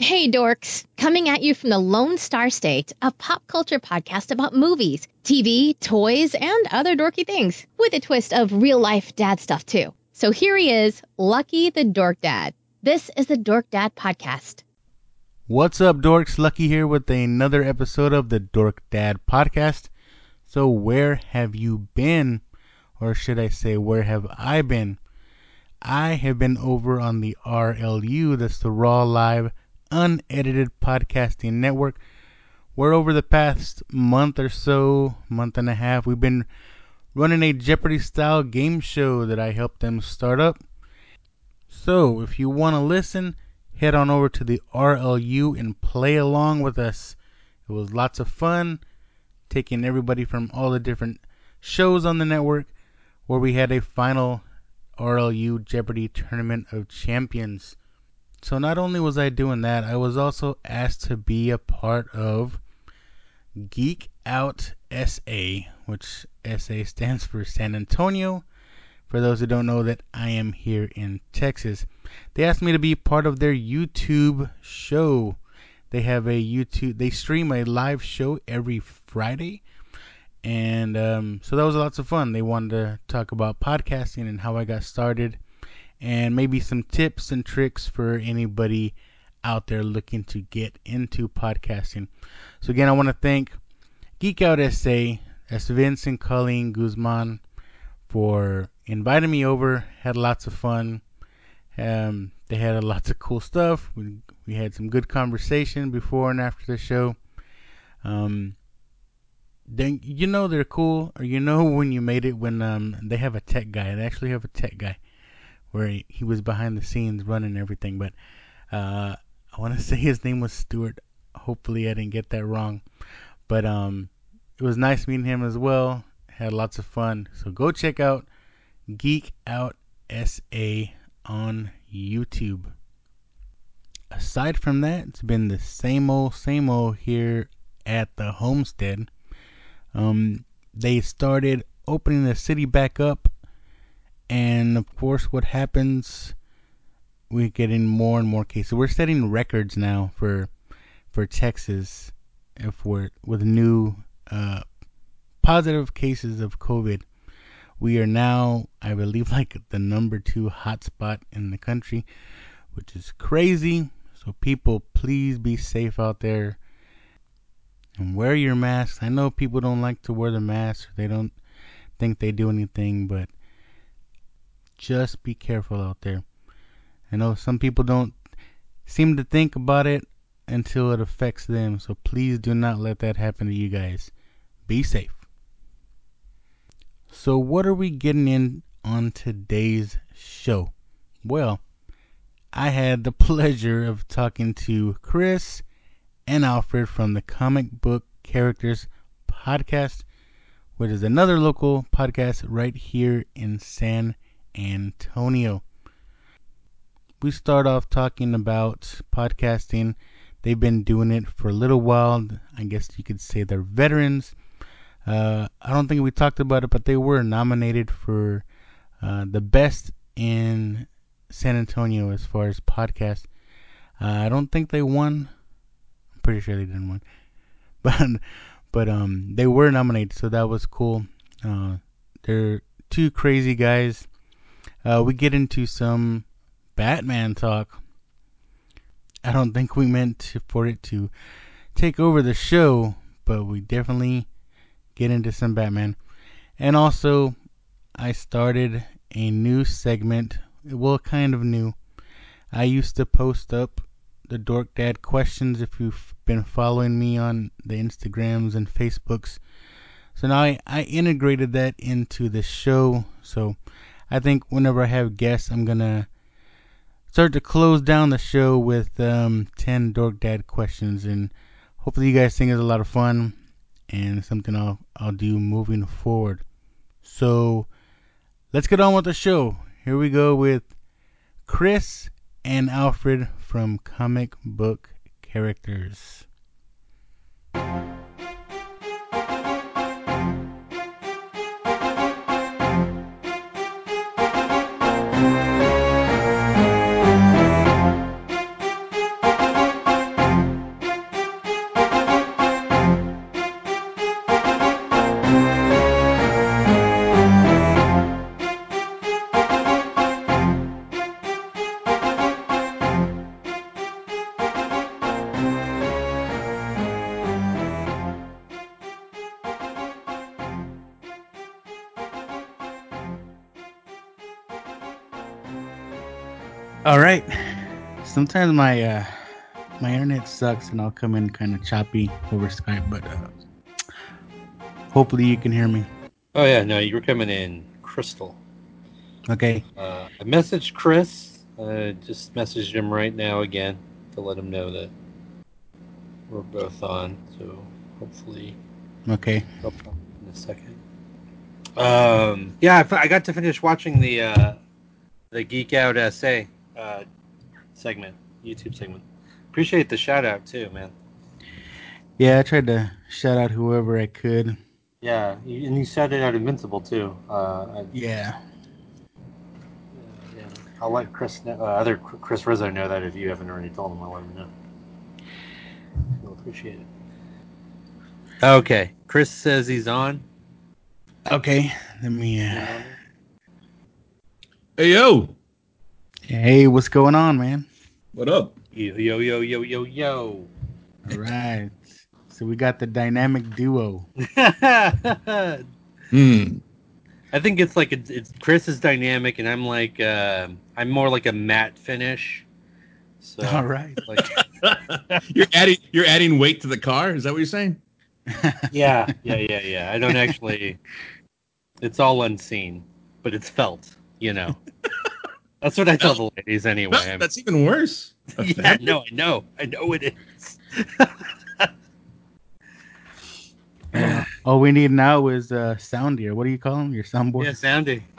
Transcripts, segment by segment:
Hey, dorks! Coming at you from the Lone Star State, a pop culture podcast about movies, TV, toys, and other dorky things, with a twist of real life dad stuff, too. So here he is, Lucky the Dork Dad. This is the Dork Dad Podcast. What's up, dorks? Lucky here with another episode of the Dork Dad Podcast. So, where have you been? Or should I say, where have I been? I have been over on the RLU, that's the Raw Live unedited podcasting network where over the past month or so, month and a half, we've been running a Jeopardy style game show that I helped them start up. So, if you want to listen, head on over to the RLU and play along with us. It was lots of fun taking everybody from all the different shows on the network where we had a final RLU Jeopardy Tournament of Champions. So not only was I doing that, I was also asked to be a part of Geek Out SA, which SA stands for San Antonio. For those who don't know that I am here in Texas, they asked me to be part of their YouTube show. They have a YouTube, they stream a live show every Friday. And um, so that was lots of fun. They wanted to talk about podcasting and how I got started and maybe some tips and tricks for anybody out there looking to get into podcasting. So again, I want to thank Geek Out SA, that's Vince and Colleen Guzman, for inviting me over. Had lots of fun. Um, they had lots of cool stuff. We we had some good conversation before and after the show. Um, then you know they're cool, or you know when you made it when um they have a tech guy. They actually have a tech guy where he, he was behind the scenes running everything. But uh, I want to say his name was Stuart. Hopefully, I didn't get that wrong. But um, it was nice meeting him as well. Had lots of fun. So go check out Geek Out SA on YouTube. Aside from that, it's been the same old, same old here at the homestead. Um, they started opening the city back up and of course, what happens? We're getting more and more cases. We're setting records now for for Texas, if we're with new uh, positive cases of COVID. We are now, I believe, like the number two hotspot in the country, which is crazy. So people, please be safe out there and wear your masks. I know people don't like to wear the mask; they don't think they do anything, but just be careful out there. I know some people don't seem to think about it until it affects them, so please do not let that happen to you guys. Be safe. So, what are we getting in on today's show? Well, I had the pleasure of talking to Chris and Alfred from the Comic Book Characters podcast, which is another local podcast right here in San Antonio. We start off talking about podcasting. They've been doing it for a little while. I guess you could say they're veterans. Uh, I don't think we talked about it, but they were nominated for uh, the best in San Antonio as far as podcast. Uh, I don't think they won. I'm pretty sure they didn't win, but but um they were nominated, so that was cool. Uh, they're two crazy guys uh, we get into some Batman talk. I don't think we meant for it to take over the show, but we definitely get into some Batman. And also, I started a new segment. Well, kind of new. I used to post up the Dork Dad questions if you've been following me on the Instagrams and Facebooks. So now I, I integrated that into the show. So I think whenever I have guests, I'm gonna start to close down the show with um, ten Dork Dad questions, and hopefully you guys think it's a lot of fun and something I'll I'll do moving forward. So let's get on with the show. Here we go with Chris and Alfred from Comic Book Characters. Sometimes my uh my internet sucks and I'll come in kind of choppy over Skype, but uh hopefully you can hear me. Oh yeah, no, you were coming in crystal. Okay. Uh, I messaged Chris. I just messaged him right now again to let him know that we're both on. So hopefully Okay. in a second. Um, yeah, I, I got to finish watching the uh, the Geek Out SA uh, segment, YouTube segment. Appreciate the shout out too, man. Yeah, I tried to shout out whoever I could. Yeah, you, and you shouted out Invincible too. Uh, I, Yeah. yeah, I'll let Chris know, uh, other Chris Rizzo know that if you haven't already told him, I'll let him know. He'll appreciate it. Okay, Chris says he's on. Okay. Let me uh Hey yo, Hey, what's going on, man? What up? Yo yo yo yo yo yo. All right. So we got the dynamic duo. I Hmm. think it's like it's, it's Chris is dynamic, and I'm like uh, I'm more like a matte finish. So All right. like you're adding you're adding weight to the car. Is that what you're saying? yeah yeah yeah yeah. I don't actually. It's all unseen, but it's felt. You know. That's what I tell the ladies anyway. No, that's even worse. yeah, no, I know, I know it is. All we need now is uh sound here. What do you call them? Your soundboard? yeah, Sandy.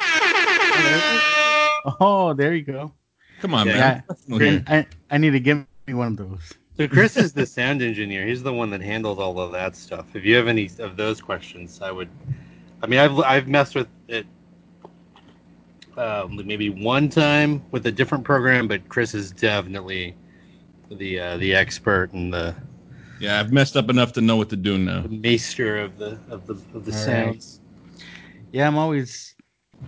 Oh, there you go. Come on, Yeah. man. Yeah. I, I need to give me one of those. So Chris is the sound engineer. He's the one that handles all of that stuff. If you have any of those questions, I would. I mean, I've I've messed with it um, maybe one time with a different program, but Chris is definitely the uh, the expert and the, Yeah, I've messed up enough to know what to do now. the maester of the of the of the All sounds. Yeah, I'm always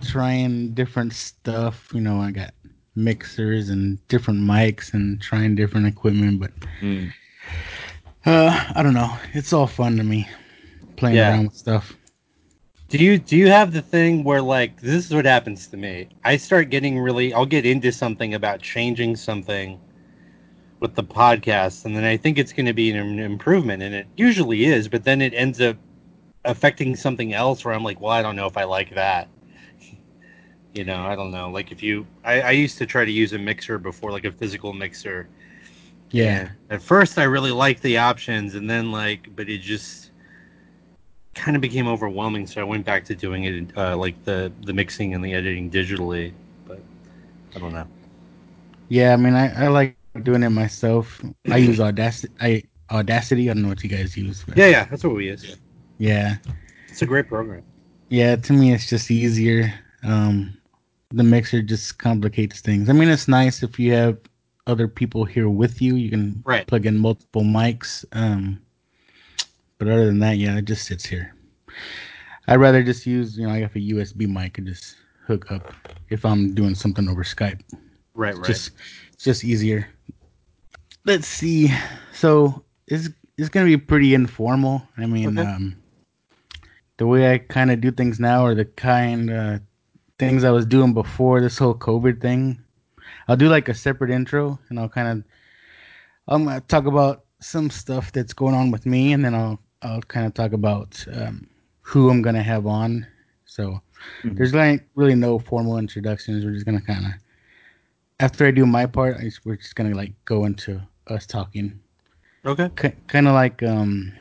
trying different stuff. You know, I got mixers and different mics and trying different equipment, but Hmm. uh, I don't know. It's all fun to me playing Yeah. around with stuff. Do you do you have the thing where like this is what happens to me? I start getting really I'll get into something about changing something with the podcast and then I think it's going to be an improvement and it usually is, but then it ends up affecting something else where I'm like, well, I don't know if I like that. You know, I don't know. Like if you I, I used to try to use a mixer before, like a physical mixer. Yeah. And at first I really liked the options and then like but it just kind of became overwhelming so I went back to doing it uh, like the the mixing and the editing digitally but I don't know Yeah, I mean, I, I like doing it myself. I use Audacity. I Audacity. I don't know what you guys use. But yeah yeah that's what we use yeah, it's a great program yeah. To me, it's just easier. Um, the mixer just complicates things. I mean, it's nice if you have other people here with you. You can Right. plug in multiple mics. Um, but other than that, yeah, it just sits here. I'd rather just use, you know, I have a USB mic and just hook up if I'm doing something over Skype. right right just it's just easier. Let's see. So it's it's gonna be pretty informal. I mean, Okay. um, the way I kind of do things now are the kind of things I was doing before this whole COVID thing. I'll do like a separate intro, and I'll kind of I'm gonna talk about some stuff that's going on with me, and then I'll I'll kind of talk about um, who I'm gonna have on. So Mhm. there's like really no formal introductions. We're just gonna kind of after I do my part, I just, we're just gonna like go into us talking, okay K- kind of like um,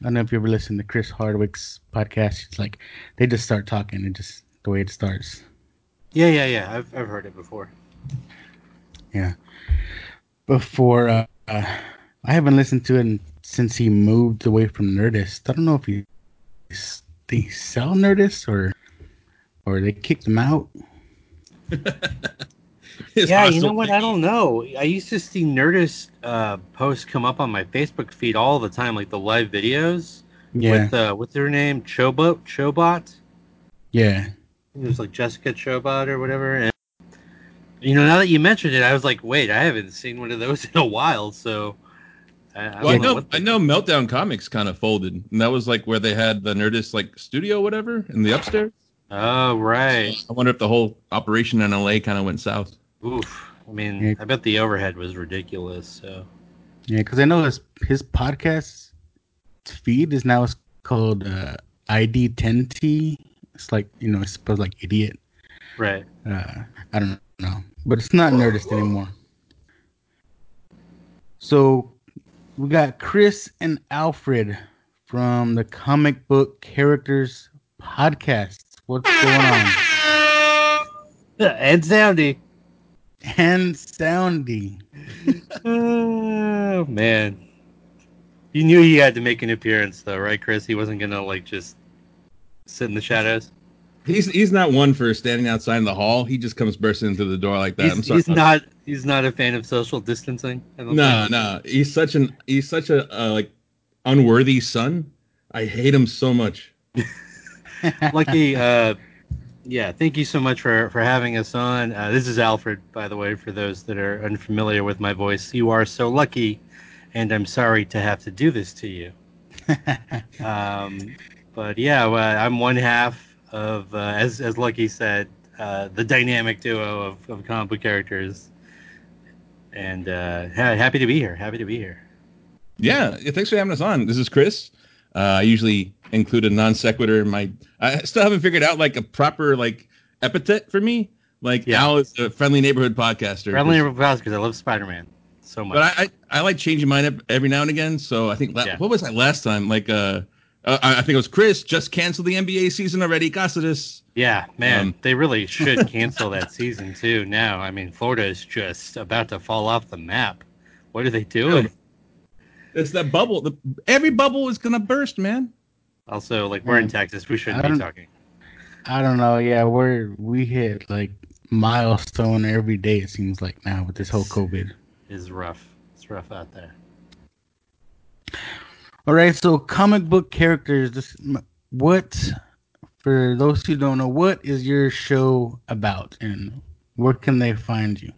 I don't know if you ever listen to Chris Hardwick's podcast. It's like they just start talking, and just the way it starts. yeah yeah yeah I've, I've heard it before Yeah. Before uh, uh, I haven't listened to it since he moved away from Nerdist. I don't know if he they sell Nerdist or or they kicked him out. Yeah you know what I don't know I used to see Nerdist uh, posts come up on my Facebook feed all the time like the live videos Yeah, with uh, what's her name Chobot Chobot yeah. it was like Jessica Chobot or whatever. And you know, now that you mentioned it, I was like, wait, I haven't seen one of those in a while. So I, I Well, I know, the- I know Meltdown Comics kind of folded, and that was like where they had the Nerdist like studio, whatever, in the upstairs. Oh right. I wonder if the whole operation in LA kind of went south. Oof. I mean, Yeah. I bet the overhead was ridiculous. So Yeah, because I know his his podcast feed is now called uh, ID10T. It's like you know, it's supposed like idiot. right. Uh, I don't know, but it's not Nerdist anymore. So we got Chris and Alfred from the Comic Book Characters podcast. What's going on? and Soundy. And Soundy. Oh man, you knew he had to make an appearance, though, right, Chris? He wasn't gonna like just sit in the shadows. He's he's not one for standing outside in the hall. He just comes bursting through the door like that. I'm sorry. he's not. He's not a fan of social distancing. No, think. no. He's such an he's such a uh, like unworthy son. I hate him so much. Lucky. Uh, yeah. Thank you so much for for having us on. Uh, this is Alfred, by the way, for those that are unfamiliar with my voice. You are so lucky, and I'm sorry to have to do this to you. Um, but yeah, well, I'm one half of, uh, as as Lucky said, uh, the dynamic duo of, of comic book characters, and uh, happy to be here. Happy to be here. Yeah, yeah, thanks for having us on. This is Chris. Uh, I usually include a non sequitur in my. I still haven't figured out like a proper like epithet for me. Like Yeah. Al is a friendly neighborhood podcaster. Friendly neighborhood because I love Spider Man so much. but I, I I like changing mine up every now and again. So I think la- Yeah. what was that last time? Like uh, uh, I I think it was Chris just canceled the NBA season already. Cassius. yeah, man, Um, they really should cancel that season too. Now, I mean, Florida is just about to fall off the map. What are they doing? It's that bubble. The, every bubble is gonna burst, man. Also, like we're in. Texas, we shouldn't be talking. I don't know. Yeah, we're we hit like milestone every day. It seems like now with this whole COVID. It's rough. It's rough out there. All right, so comic book characters. This, what, for those who don't know, what is your show about, and where can they find you?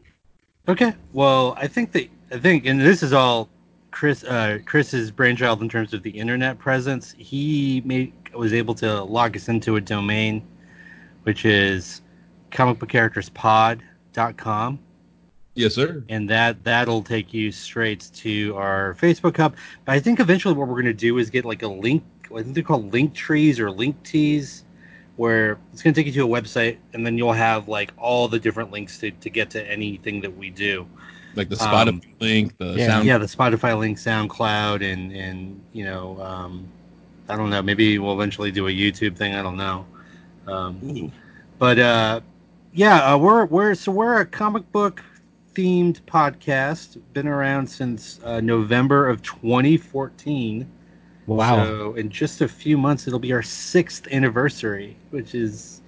Okay. Well, I think that I think, and this is all Chris uh, Chris's brainchild in terms of the internet presence. He made was able to log us into a domain, which is comicbookcharacterspod.com. Yes, sir. and that that'll take you straight to our Facebook hub. But I think eventually what we're going to do is get like a link. I think they're called link trees or link tees, where it's going to take you to a website, and then you'll have like all the different links to, to get to anything that we do. Like the Um, Spotify link, the yeah, sound. yeah, the Spotify link, SoundCloud, and and you know, um, I don't know. Maybe we'll eventually do a YouTube thing. I don't know. Um, but uh, yeah, uh, we're we're so we're a comic book themed podcast. Been around since uh, November of 2014. Wow. So in just a few months, it'll be our sixth anniversary, which is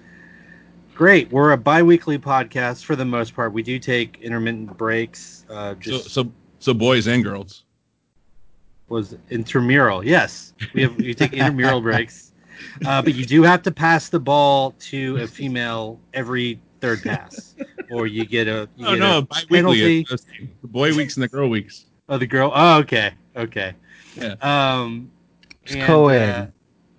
great. We're a bi-weekly podcast for the most part. We do take intermittent breaks. Uh, So, just so, so boys and girls. was intramural. Yes, we have we take intramural breaks, uh, but you do have to pass the ball to a female every third pass, or you get a you Oh get no, a bi-weekly. penalty. The boy weeks and the girl weeks. Oh, the girl. Oh, okay, okay. Yeah. Um, It's and, co-ed. uh,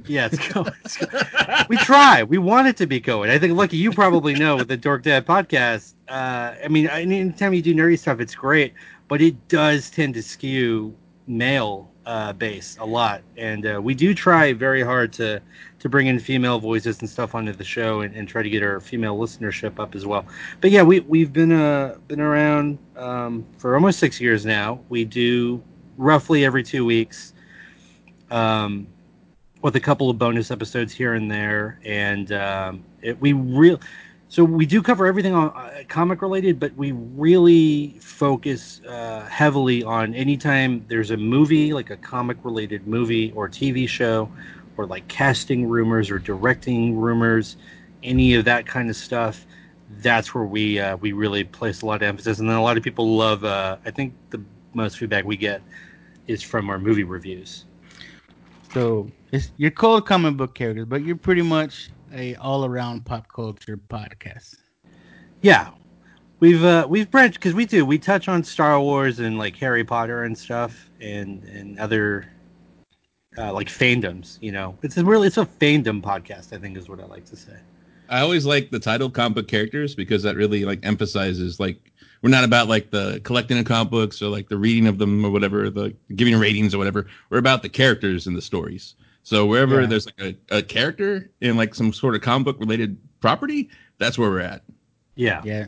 yeah, it's co-ed. we try. We want it to be co-ed. I think, Lucky, you probably know with the Dork Dad podcast. Uh, I mean, anytime you do nerdy stuff, it's great, but it does tend to skew male uh, base a lot, and uh, we do try very hard to to bring in female voices and stuff onto the show and, and try to get our female listenership up as well. But yeah, we we've been uh been around um, for almost six years now. We do roughly every two weeks. Um, with a couple of bonus episodes here and there, and um, it, we real so we do cover everything on uh, comic related, but we really focus uh, heavily on anytime there's a movie, like a comic related movie or TV show, or like casting rumors or directing rumors, any of that kind of stuff. That's where we uh, we really place a lot of emphasis, and then a lot of people love. Uh, I think the most feedback we get is from our movie reviews. So it's, you're called comic book characters, but you're pretty much a all-around pop culture podcast. Yeah, we've uh, we've branched because we do we touch on Star Wars and like Harry Potter and stuff and and other uh, like fandoms. You know, it's a really it's a fandom podcast. I think is what I like to say. I always like the title comic book characters because that really like emphasizes like we're not about like the collecting of comic books or like the reading of them or whatever, the giving ratings or whatever. We're about the characters and the stories. So wherever Yeah. there's like a, a character in like some sort of comic book related property, that's where we're at. Yeah. Yeah,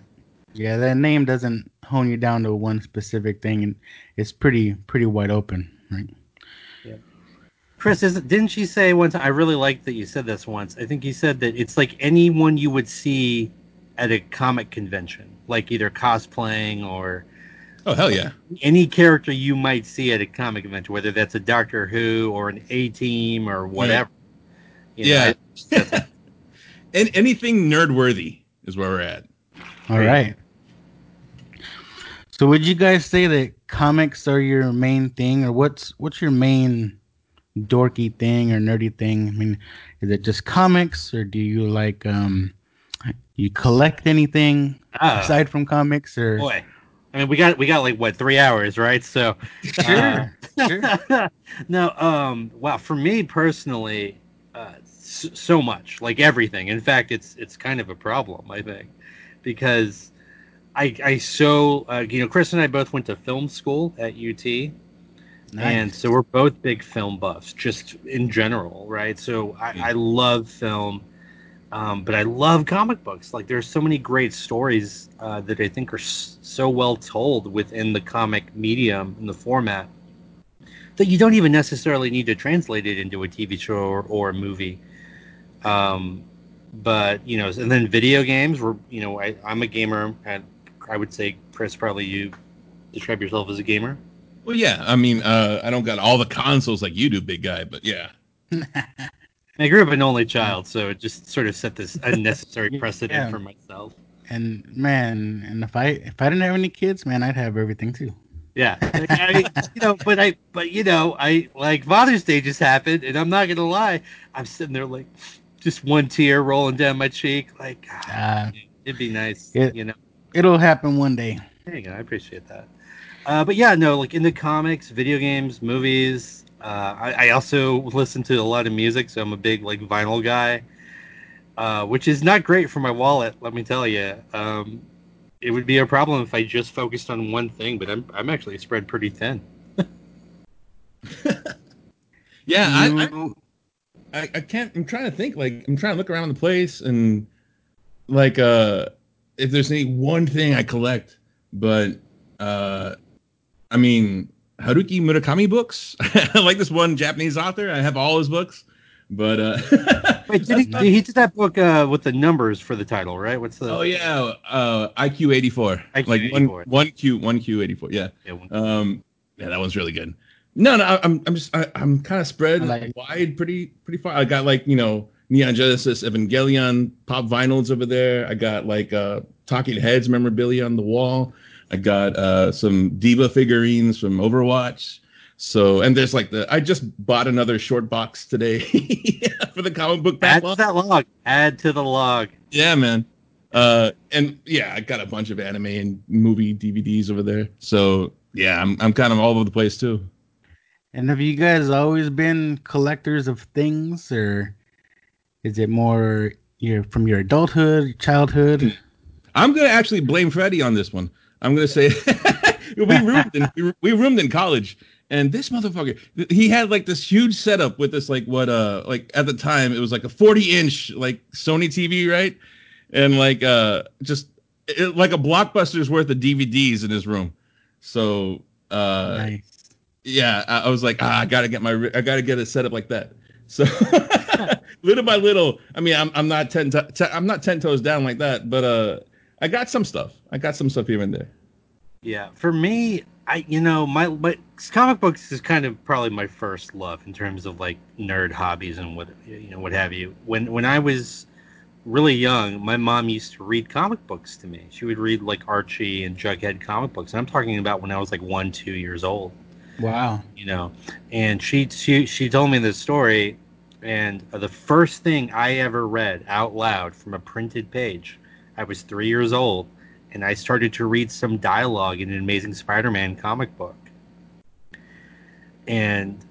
yeah. That name doesn't hone you down to one specific thing, and it's pretty pretty wide open, right? Chris, is, didn't she say once? I really like that you said this once. I think you said that it's like anyone you would see at a comic convention, like either cosplaying or Oh hell yeah. any character you might see at a comic convention, whether that's a Doctor Who or an A Team or whatever. You know, Yeah. I- that's- and anything nerd worthy is where we're at. All right. So would you guys say that comics are your main thing, or what's what's your main dorky thing or nerdy thing? I mean, is it just comics, or do you like um, you collect anything Ah. aside from comics, or boy, I mean, we got we got like what three hours, right? So sure, sure. no, um, wow. For me personally, uh, s- so much, like everything. In fact, it's it's kind of a problem, I think, because I I so uh, you know, Chris and I both went to film school at UT, and so we're both big film buffs, just in general, right? So I, I love film, um, but I love comic books. Like there's so many great stories uh, that I think are s- so well told within the comic medium and the format that you don't even necessarily need to translate it into a TV show or, or a movie. Um, but you know, and then video games. Were you know, I, I'm a gamer, and I would say Chris, probably you describe yourself as a gamer. Well, yeah. I mean, uh, I don't got all the consoles like you do, big guy, but yeah. I grew up an only child, so it just sort of set this unnecessary precedent Yeah. for myself. and man, and if I if I didn't have any kids, man, I'd have everything too. Yeah, Like, I, you know, but I, but you know, I like Father's Day just happened, and I'm not gonna lie, I'm sitting there like, just one tear rolling down my cheek, like, ah, Uh, it'd be nice, it- you know. it'll happen one day. There you go. I appreciate that. Uh, but yeah, no, like in the comics, video games, movies. Uh, I, I also listen to a lot of music, so I'm a big like vinyl guy, uh, which is not great for my wallet. Let me tell you. Um, it would be a problem if I just focused on one thing, but I'm I'm actually spread pretty thin. Yeah, I, I, I, I can't. I'm trying to think. Like, I'm trying to look around the place and like, uh, if there's any one thing I collect, but uh, I mean, Haruki Murakami books. I like this one Japanese author. I have all his books, but uh, Wait, did he, he did that book uh, with the numbers for the title, right? What's the? oh yeah, uh, IQ 84, IQ like one one Q one Q 84. Yeah, Yeah, one- um, yeah, that one's really good. No, no, I'm I'm just I, I'm kind of spread like- wide, pretty pretty far. I got like you know Neon Genesis Evangelion pop vinyls over there. I got like uh Talking Heads memorabilia on the wall. I got uh some D.Va figurines from Overwatch. So and there's like the I just bought another short box today for the comic book Add to that log. Add to the log. Yeah, man. Uh, and yeah, I got a bunch of anime and movie DVDs over there. So yeah, I'm I'm kind of all over the place too. And have you guys always been collectors of things, or is it more your from your adulthood, childhood? I'm gonna actually blame Freddie on this one. I'm gonna say we roomed in we, we roomed in college, and this motherfucker he had like this huge setup with this like what uh like at the time it was like a 40 inch like Sony TV right, and like uh just it, like a blockbuster's worth of DVDs in his room. So uh nice. yeah, I, I was like, ah, I gotta get my, I gotta get it set up like that. So little by little, I mean, I'm I'm not ten, to, te- I'm not ten toes down like that, but uh, I got some stuff. I got some stuff here and there. Yeah, for me, I you know my my comic books is kind of probably my first love in terms of like nerd hobbies and what you know what have you. When when I was really young, my mom used to read comic books to me. She would read like Archie and Jughead comic books, and I'm talking about when I was like one two years old. Wow. you know and she she she told me this story and the first thing i ever read out loud from a printed page i was three years old and i started to read some dialogue in an amazing spider-man comic book and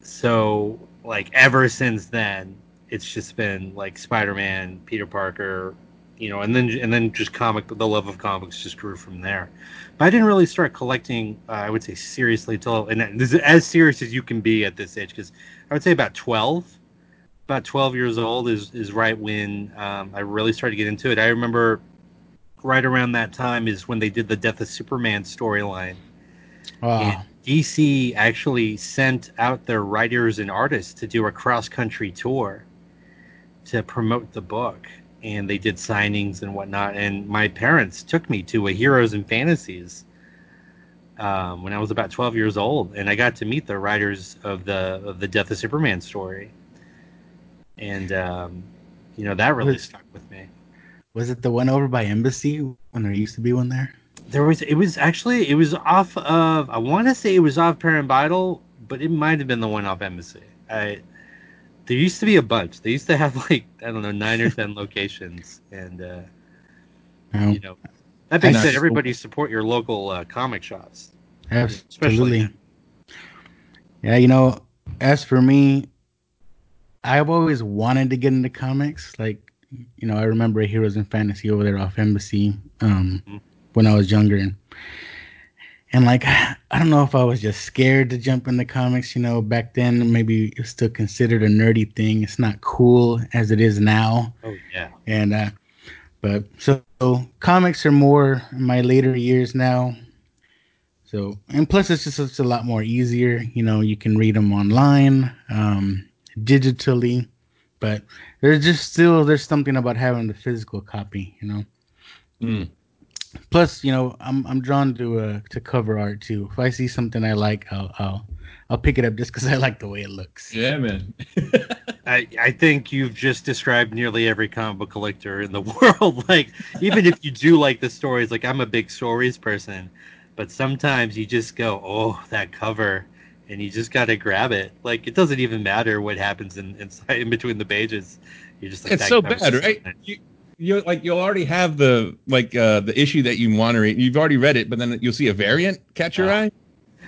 so like ever since then it's just been like spider-man peter parker you know, and then and then just comic the love of comics just grew from there. But I didn't really start collecting. Uh, I would say seriously until and this is as serious as you can be at this age because I would say about twelve. About twelve years old is is right when um, I really started to get into it. I remember right around that time is when they did the Death of Superman storyline. Wow. DC actually sent out their writers and artists to do a cross country tour to promote the book. And they did signings and whatnot. And my parents took me to a Heroes and Fantasies um, when I was about 12 years old. And I got to meet the writers of the, of the Death of Superman story. And, um, you know, that really Was- stuck with me. Was it the one over by Embassy when there used to be one there? There was it was actually it was off of I want to say it was off Paramvidal, but it might have been the one off Embassy. I there used to be a bunch. They used to have like I don't know nine or ten locations, and uh, you know that being said, everybody support your local uh, comic shops. Absolutely. Especially- Yeah, you know, as for me, I've always wanted to get into comics. Like, you know, I remember Heroes in Fantasy over there off Embassy um, Mhm. when I was younger, and and like I don't know if I was just scared to jump into comics. You know, back then maybe it's still considered a nerdy thing. It's not cool as it is now Oh yeah, and uh but so, comics are more in my later years now so and plus it's just it's a lot more easier you know you can read them online um digitally but there's just still there's something about having the physical copy you know Mm. plus you know i'm i'm drawn to uh to cover art too if i see something i like i'll i'll i'll pick it up just because i like the way it looks Yeah, man. I I think you've just described nearly every comic book collector in the world. like even if you do like the stories, like I'm a big stories person, but sometimes you just go, oh that cover. And you just gotta grab it. Like it doesn't even matter what happens in inside in between the pages. You're just like, it's so bad, right? so. You, you like you'll already have the like uh the issue that you want to read. You've already read it, but then you'll see a variant catch your Ah. eye.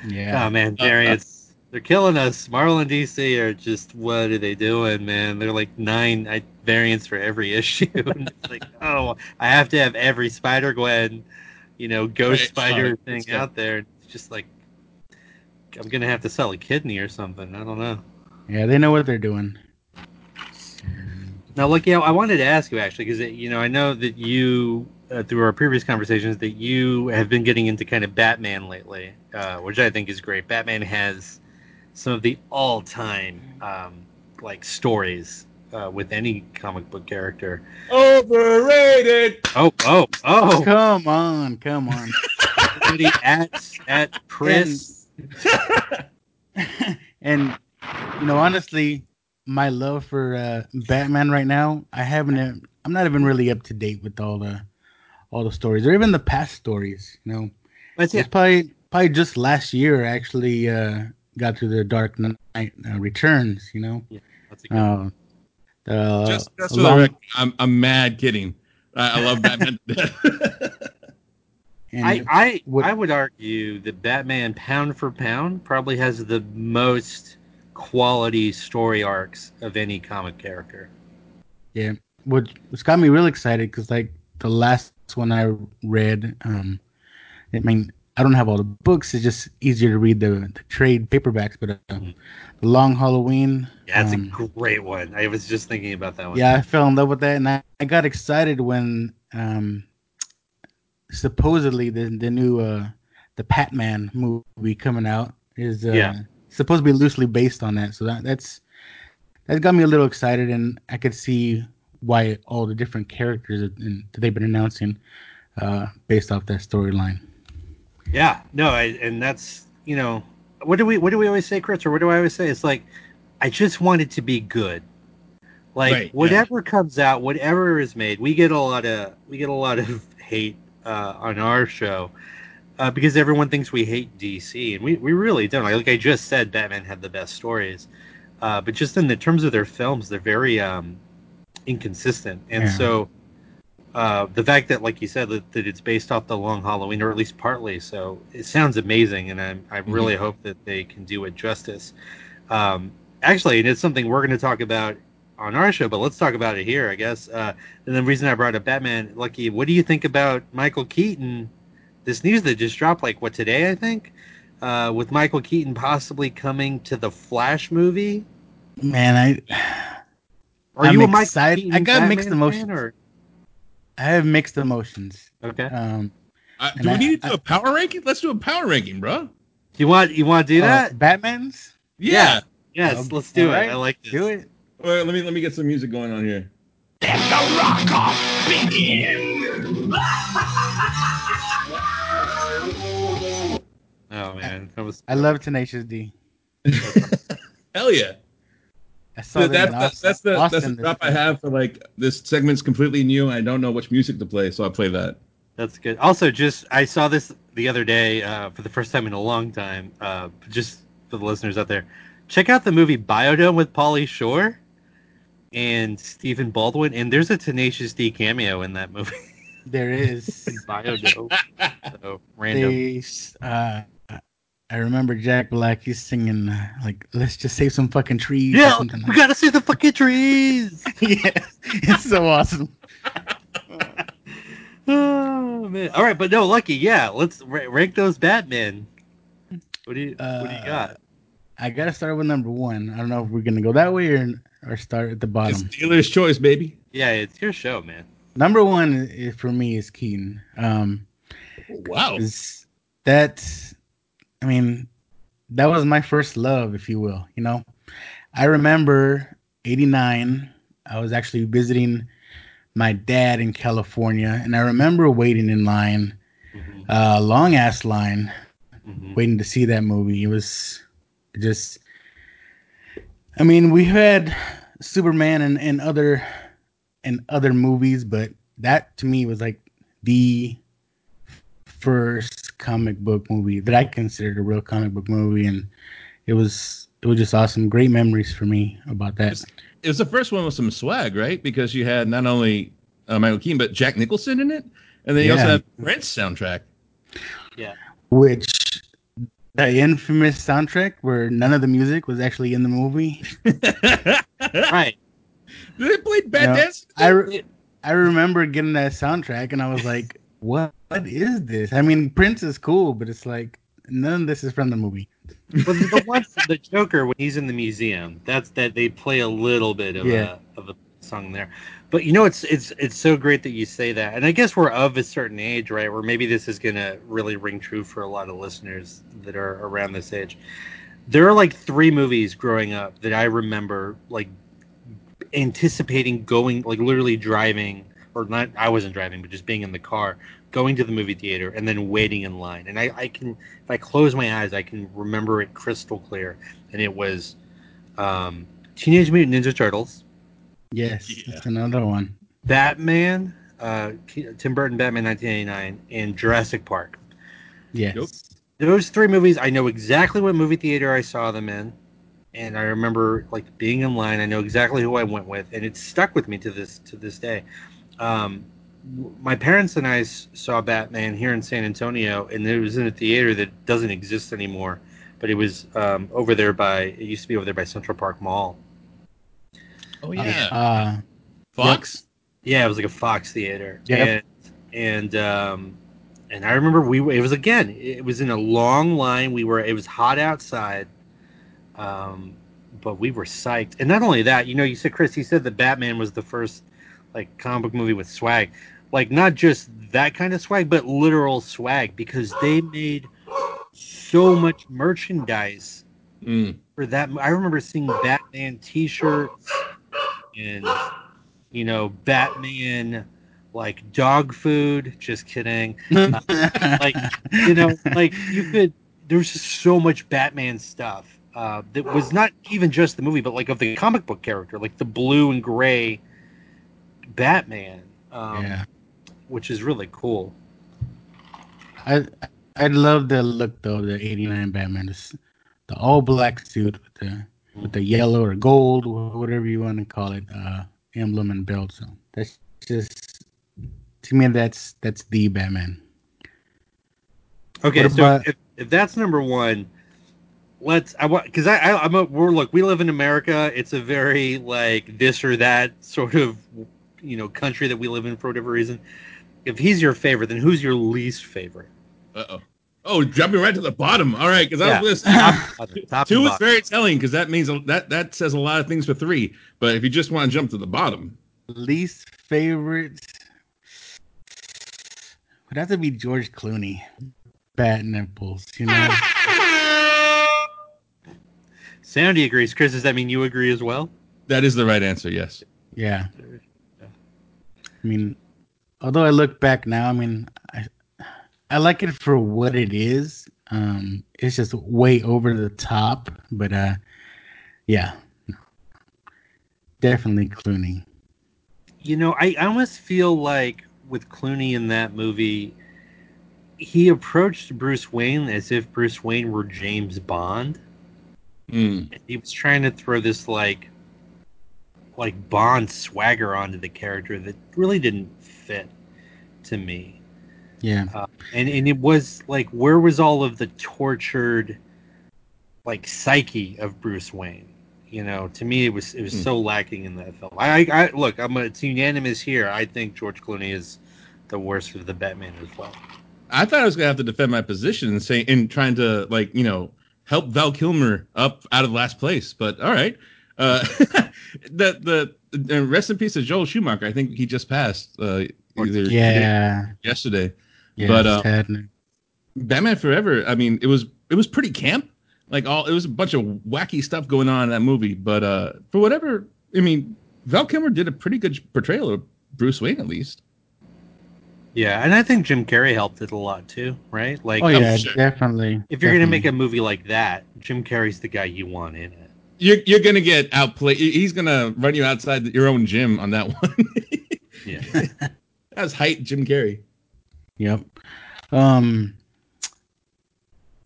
yeah Oh man, Uh, variants. They're killing us. Marvel and DC are just what are they doing, man? They're like nine I, variants for every issue. And it's like, oh, I have to have every Spider Gwen, you know, Ghost Right, Spider thing out there. It's just like I'm gonna have to sell a kidney or something. I don't know. yeah they know what they're doing Now, look, yeah, I wanted to ask you actually because you know I know that you uh, through our previous conversations that you have been getting into kind of Batman lately, uh, which I think is great. Batman has some of the all-time um, like stories uh, with any comic book character. Overrated. Oh, oh, oh! come on come on Somebody at at Chris. and you know, honestly, my love for uh, Batman right now, I haven't. I'm not even really up to date with all the all the stories or even the past stories. You know, Let's see. it's probably probably just last year I actually uh, got to the Dark Knight uh, Returns. You know, That's a good one. uh, the just just for the record, I'm I'm mad kidding. I, I love Batman. and I I, what- I would argue that Batman, pound for pound, probably has the most quality story arcs of any comic character. Yeah, which what's got me real excited because like the last one I read, um, I mean I don't have all the books; it's just easier to read the, the trade paperbacks. But uh, Mhm. the Long Halloween, Yeah, that's um, a great one. I was just thinking about that one. yeah, I fell in love with that, and I, I got excited when um, supposedly the the new uh, the Batman movie coming out is uh, Yeah. supposed to be loosely based on that. So that that's that got me a little excited, and I could see why all the different characters that they've been announcing uh, based off that storyline. Yeah, no, I, and that's you know, what do we what do we always say, Chris, or what do I always say? It's like I just want it to be good. Like Right, yeah. whatever comes out, whatever is made, we get a lot of we get a lot of hate on our show uh, because everyone thinks we hate DC, and we, we really don't. Like I just said, Batman had the best stories, uh, but just in the terms of their films, they're very um, inconsistent, and Yeah. so uh, the fact that, like you said, that, that it's based off the Long Halloween, or at least partly, so it sounds amazing, and I'm, I really hope that they can do it justice. Um, actually, and it's something we're going to talk about on our show, but let's talk about it here, I guess. Uh, and the reason I brought up Batman, Lucky, what do you think about Michael Keaton? This news that just dropped, like what today, I think, uh, with Michael Keaton possibly coming to the Flash movie. Man, I Are I'm you a Michael excited. Keaton I got Batman mixed emotions. or- I have mixed emotions. Okay. Um, Uh, do we I- need to do I- a power ranking? Let's do a power ranking, bro. You want you want to do uh, that? Batman's. Yeah. Yes, Um, let's do it. right, I like this. Do it. Well, let me let me get some music going on here. Let the rock off begin. Oh man, that was I love Tenacious D. Hell yeah. I saw So them that's, that's, Austin- that's the that's the this drop I have for like this segment's completely new. I don't know which music to play, so I play that. That's good. Also, just I saw this the other day uh, for the first time in a long time. Uh, just for the listeners out there, check out the movie Biodome with Pauly Shore and Stephen Baldwin. And there's a Tenacious D cameo in that movie. There is. Biodome. so random. they, uh, I remember Jack Black. He's singing uh, like, "Let's just save some fucking trees." or yeah, something we like gotta see the fucking trees. yeah, it's so awesome. oh man! All right, but no, Lucky. Yeah, let's ra- rank those Batman. What do you What do you Uh, got? I gotta start with number one. I don't know if we're gonna go that way or or start at the It's bottom. dealer's choice, baby. Yeah, it's your show, man. Number one is, for me is Keaton. Um, Wow. that I mean, that was my first love, if you will. You know, I remember '89. I was actually visiting my dad in California, and I remember waiting in line, Mhm, a long ass line, mhm. waiting to see that movie. It was just, I mean, we've had Superman and, and other and other movies, but that to me was like the first comic book movie that I considered a real comic book movie, and it was it was just awesome. Great memories for me about that. It was the first one with some swag, right? Because you had not only uh, Michael Keaton but Jack Nicholson in it, and then you also Yeah. had Prince soundtrack. Yeah, which the infamous soundtrack where none of the music was actually in the movie. Right. Did they play Bad No, Dance? I re- I remember getting that soundtrack and I was like, what what is this? I mean, Prince is cool, but it's like none of this is from the movie. Well, the, the one the Joker when he's in the museum, that's that they play a little bit of Yeah. a of a song there. But you know, it's it's it's so great that you say that, and I guess we're of a certain age, right? Where maybe this is gonna really ring true for a lot of listeners that are around this age. There are like three movies growing up that I remember like anticipating going, like literally driving, or not. I wasn't driving, but just being in the car, going to the movie theater, and then waiting in line. And I, I can if I close my eyes, I can remember it crystal clear. And it was um, Teenage Mutant Ninja Turtles, Yes, Yeah. that's another one. Batman, uh, Tim Burton Batman 1989, and Jurassic Park. Yes. Nope. Those three movies, I know exactly what movie theater I saw them in. And I remember like being in line. I know exactly who I went with, and it stuck with me to this to this day. Um, w- my parents and I s- saw Batman here in San Antonio, and it was in a theater that doesn't exist anymore. But it was um, over there by it used to be over there by Central Park Mall. Oh yeah. Uh, Fox. Yeah, it was like a Fox theater. Yep. And and um and I remember we it was again it was in a long line. We were it was hot outside. Um but we were psyched. And not only that, you know, you said Chris, you said that Batman was the first like comic book movie with swag. Like not just that kind of swag, but literal swag because they made so much merchandise Mm. for that. I remember seeing Batman T-shirts and you know Batman like dog food. Just kidding. like you know, like you could. There's just so much Batman stuff uh, that was not even just the movie, but like of the comic book character, like the blue and gray Batman, um, yeah. which is really cool. I I love the look though, the '89 Batman, the all black suit with the with the yellow or gold, wh- whatever you want to call it, uh, emblem and belt. So that's just to me, that's that's the Batman. Okay, What so about- if, if that's number one, let's I want because I, I I'm a we're look we live in America. It's a very like this or that sort of you know country that we live in for whatever reason. If he's your favorite, then who's your least favorite? Uh oh. Oh, jumping right to the bottom. All right, because I Yeah. was listening. Top- top Two is very telling because that means that that says a lot of things for three. But if you just want to jump to the bottom, Least favorite would have to be George Clooney. Bat nipples, you know. Sandy agrees. Chris, does that mean you agree as well? that is the right answer. Yes. Yeah. I mean, although I look back now, I mean, I, I like it for what it is. Um, it's just way over the top, but uh, yeah, definitely Clooney. You know, I, I almost feel like with Clooney in that movie, he approached Bruce Wayne as if Bruce Wayne were James Bond. Mm. He was trying to throw this like like Bond swagger onto the character that really didn't fit to me. Yeah, Uh, and and it was like where was all of the tortured like psyche of Bruce Wayne? You know, to me it was it was Hmm. so lacking in that film. I, I, look, I'm a, it's unanimous here. I think George Clooney is the worst of the Batman as well. I thought I was gonna have to defend my position and say in trying to like you know help Val Kilmer up out of last place. But all right, uh, the the rest in peace of Joel Schumacher. I think he just passed uh, either yeah, yesterday. Yeah. But, uh. Batman Forever. I mean, it was it was pretty camp. Like all, it was a bunch of wacky stuff going on in that movie. But uh, for whatever, I mean, Val Kilmer did a pretty good portrayal of Bruce Wayne, at least. Yeah, and I think Jim Carrey helped it a lot too, right? Like oh yeah, sure. definitely. if you're gonna make a movie like that, Jim Carrey's the guy you want in it. You're you're gonna get outplayed. He's gonna run you outside your own gym on that one. Yeah. That's height Jim Carrey. Yep. Um,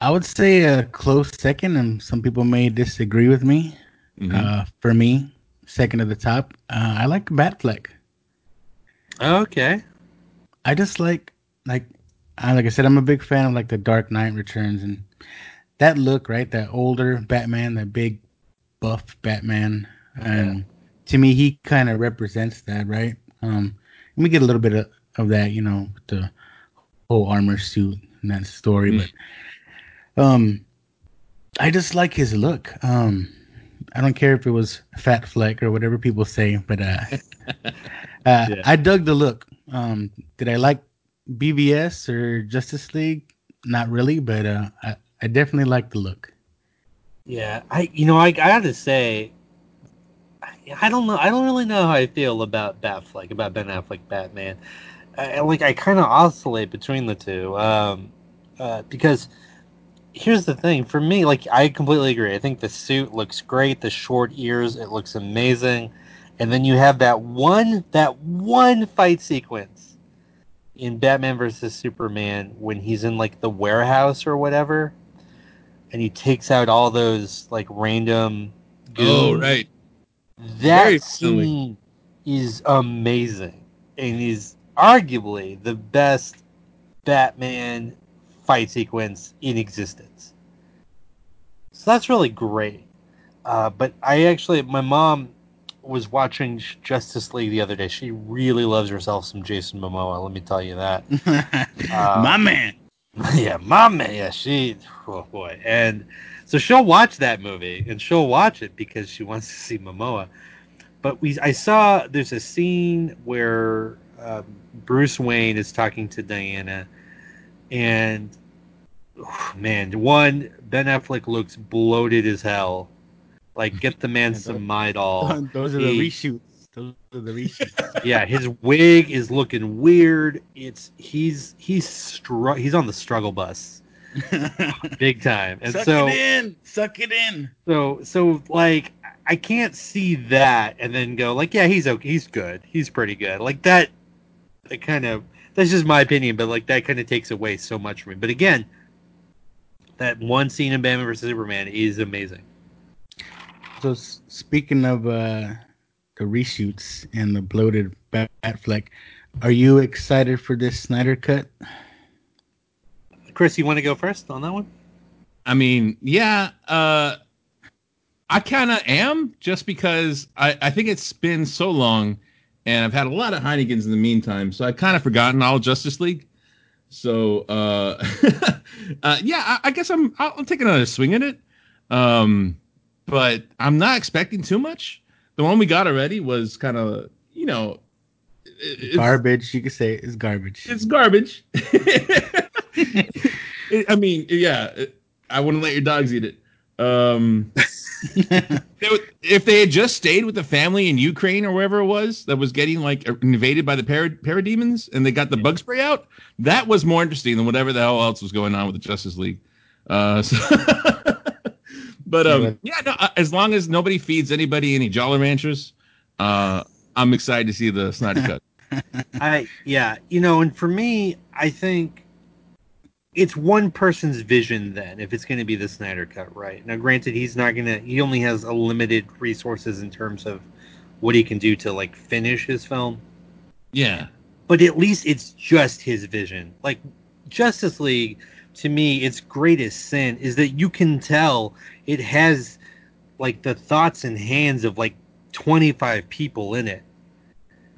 I would say a close second, and some people may disagree with me. Mhm. Uh, for me, second at the top. Uh, I like Batfleck. okay. I just like like I like I said, I'm a big fan of like the Dark Knight Returns and that look, right? That older Batman, that big buff Batman, and to me, he kind of represents that, right? Um, and we get a little bit of, of that, you know, with the whole armor suit and that story, Mm. but um, I just like his look. Um, I don't care if it was Fat Fleck or whatever people say, but uh, uh, Yeah. I dug the look. Um, did I like BVS or Justice League? Not really, but uh, I, I definitely like the look. Yeah, I you know I, I gotta say, I, I don't know. I don't really know how I feel about Batfleck, about Ben Affleck Batman. I, like I kind of oscillate between the two, um, uh, because here's the thing. For me, like I completely agree. I think the suit looks great. The short ears, it looks amazing. And then you have that one that one fight sequence in Batman versus Superman when he's in like the warehouse or whatever and he takes out all those like random Oh goons. right. that Very scene is amazing and is arguably the best batman fight sequence in existence so that's really great uh, but i actually my mom was watching Justice League the other day. She really loves herself some Jason Momoa. Let me tell you that. Uh, My man. yeah, my man. Yeah, she. Oh boy, and so she'll watch that movie and she'll watch it because she wants to see Momoa. But we, I saw there's a scene where um, Bruce Wayne is talking to Diana, and oh, man, one Ben Affleck looks bloated as hell. Like, get the man some Midol. Those are the He- reshoots. Those are the reshoots. yeah, his wig is looking weird. It's he's he's str- he's on the struggle bus big time, and Suck so it in. Suck it in. so so like I can't see that and then go like yeah he's okay he's good he's pretty good like that. That kind of that's just my opinion, but like that kind of takes away so much from me. But again, that one scene in Batman vs Superman is amazing. So speaking of uh, the reshoots and the bloated Batfleck, are you excited for this Snyder cut? Chris, you want to go first on that one? I mean, yeah, uh, I kind of am just because I, I think it's been so long and I've had a lot of Heinekens in the meantime. So I've kind of forgotten all Justice League. So, uh, uh, yeah, I, I, guess I'm, I'll, I'll take another swing at it. Um, but I'm not expecting too much. The one we got already was kind of, you know, garbage. You could say it's garbage. It's garbage. I mean, yeah, I wouldn't let your dogs eat it. Um, if they had just stayed with the family in Ukraine or wherever it was that was getting like invaded by the parad- parademons and they got the yeah. bug spray out, that was more interesting than whatever the hell else was going on with the Justice League. Uh, so but um, yeah, no, uh, as long as nobody feeds anybody any Jolly Ranchers, uh, I'm excited to see the Snyder cut. I yeah, you know, and for me, I think it's one person's vision then if it's going to be the Snyder cut, right? Now, granted, he's not going to. He only has a limited resources in terms of what he can do to like finish his film. Yeah, but at least it's just his vision. Like Justice League, to me, its greatest sin is that you can tell it has like the thoughts and hands of like 25 people in it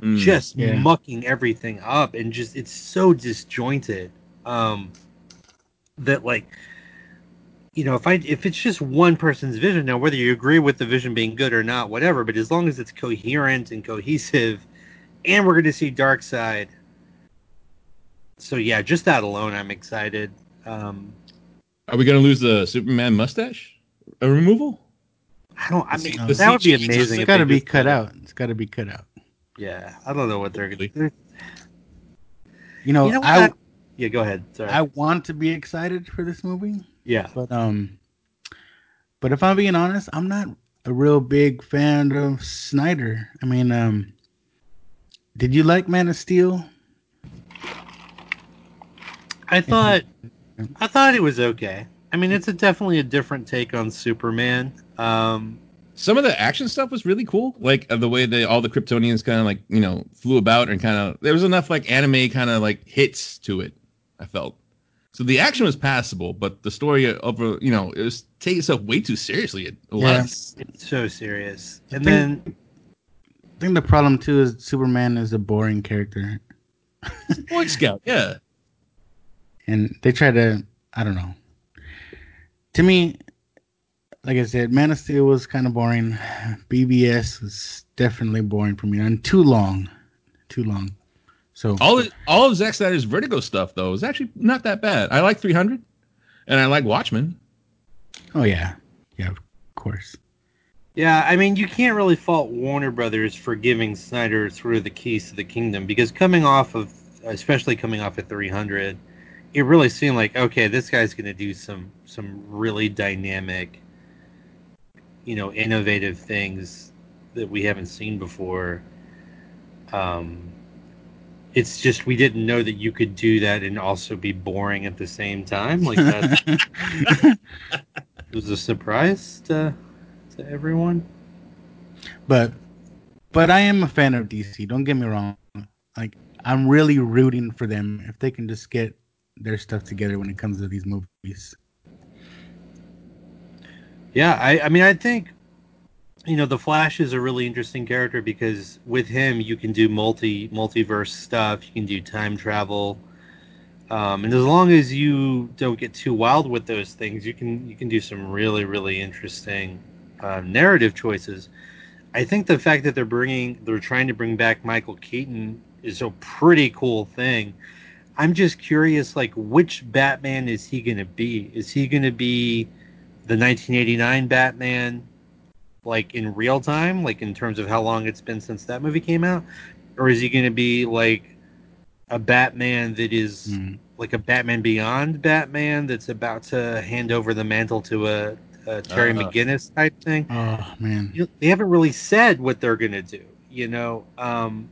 mm, just yeah. mucking everything up and just it's so disjointed um that like you know if i if it's just one person's vision now whether you agree with the vision being good or not whatever but as long as it's coherent and cohesive and we're going to see Darkseid so yeah just that alone i'm excited. Um are we going to lose the superman mustache a removal? I don't i mean that would be amazing it's got to be cut out. It's got to be cut out. Yeah, I don't know what they're gonna do. You know, you know I, I, yeah, go ahead. Sorry. I want to be excited for this movie. Yeah, but um, but if I'm being honest, I'm not a real big fan of Snyder. I mean, um, did you like Man of Steel? I thought, I thought it was okay. I mean, it's a definitely a different take on Superman. Um, some of the action stuff was really cool, like uh, the way that all the Kryptonians kind of like you know flew about and kind of there was enough like anime kind of like hits to it. I felt so the action was passable, but the story over you know it was taking itself way too seriously. At yeah, it's so serious. And I then I think the problem too is Superman is a boring character. Boy Scout, yeah. And they try to, I don't know. To me, like I said, Man of Steel was kind of boring. BVS was definitely boring for me and too long, too long. So all of, all of Zack Snyder's Vertigo stuff though is actually not that bad. I like 300, and I like Watchmen. Oh yeah, yeah, of course. Yeah, I mean, you can't really fault Warner Brothers for giving Snyder sort of the keys to the kingdom because coming off of, especially coming off of 300, it really seemed like okay, this guy's going to do some some really dynamic you know innovative things that we haven't seen before. Um, it's just we didn't know that you could do that and also be boring at the same time. Like that was a surprise to to everyone. But but I am a fan of DC. Don't get me wrong. Like I'm really rooting for them if they can just get their stuff together when it comes to these movies. Yeah, I, I mean, I think you know the Flash is a really interesting character because with him you can do multi multiverse stuff, you can do time travel, um, and as long as you don't get too wild with those things, you can you can do some really really interesting uh, narrative choices. I think the fact that they're bringing they're trying to bring back Michael Keaton is a pretty cool thing. I'm just curious, like which Batman is he going to be? Is he going to be the 1989 Batman like in real time, like in terms of how long it's been since that movie came out, or is he going to be like a Batman that is mm. like a Batman Beyond Batman that's about to hand over the mantle to a, a Terry uh, McGinnis type thing? Oh man, you, they haven't really said what they're going to do. You know, um,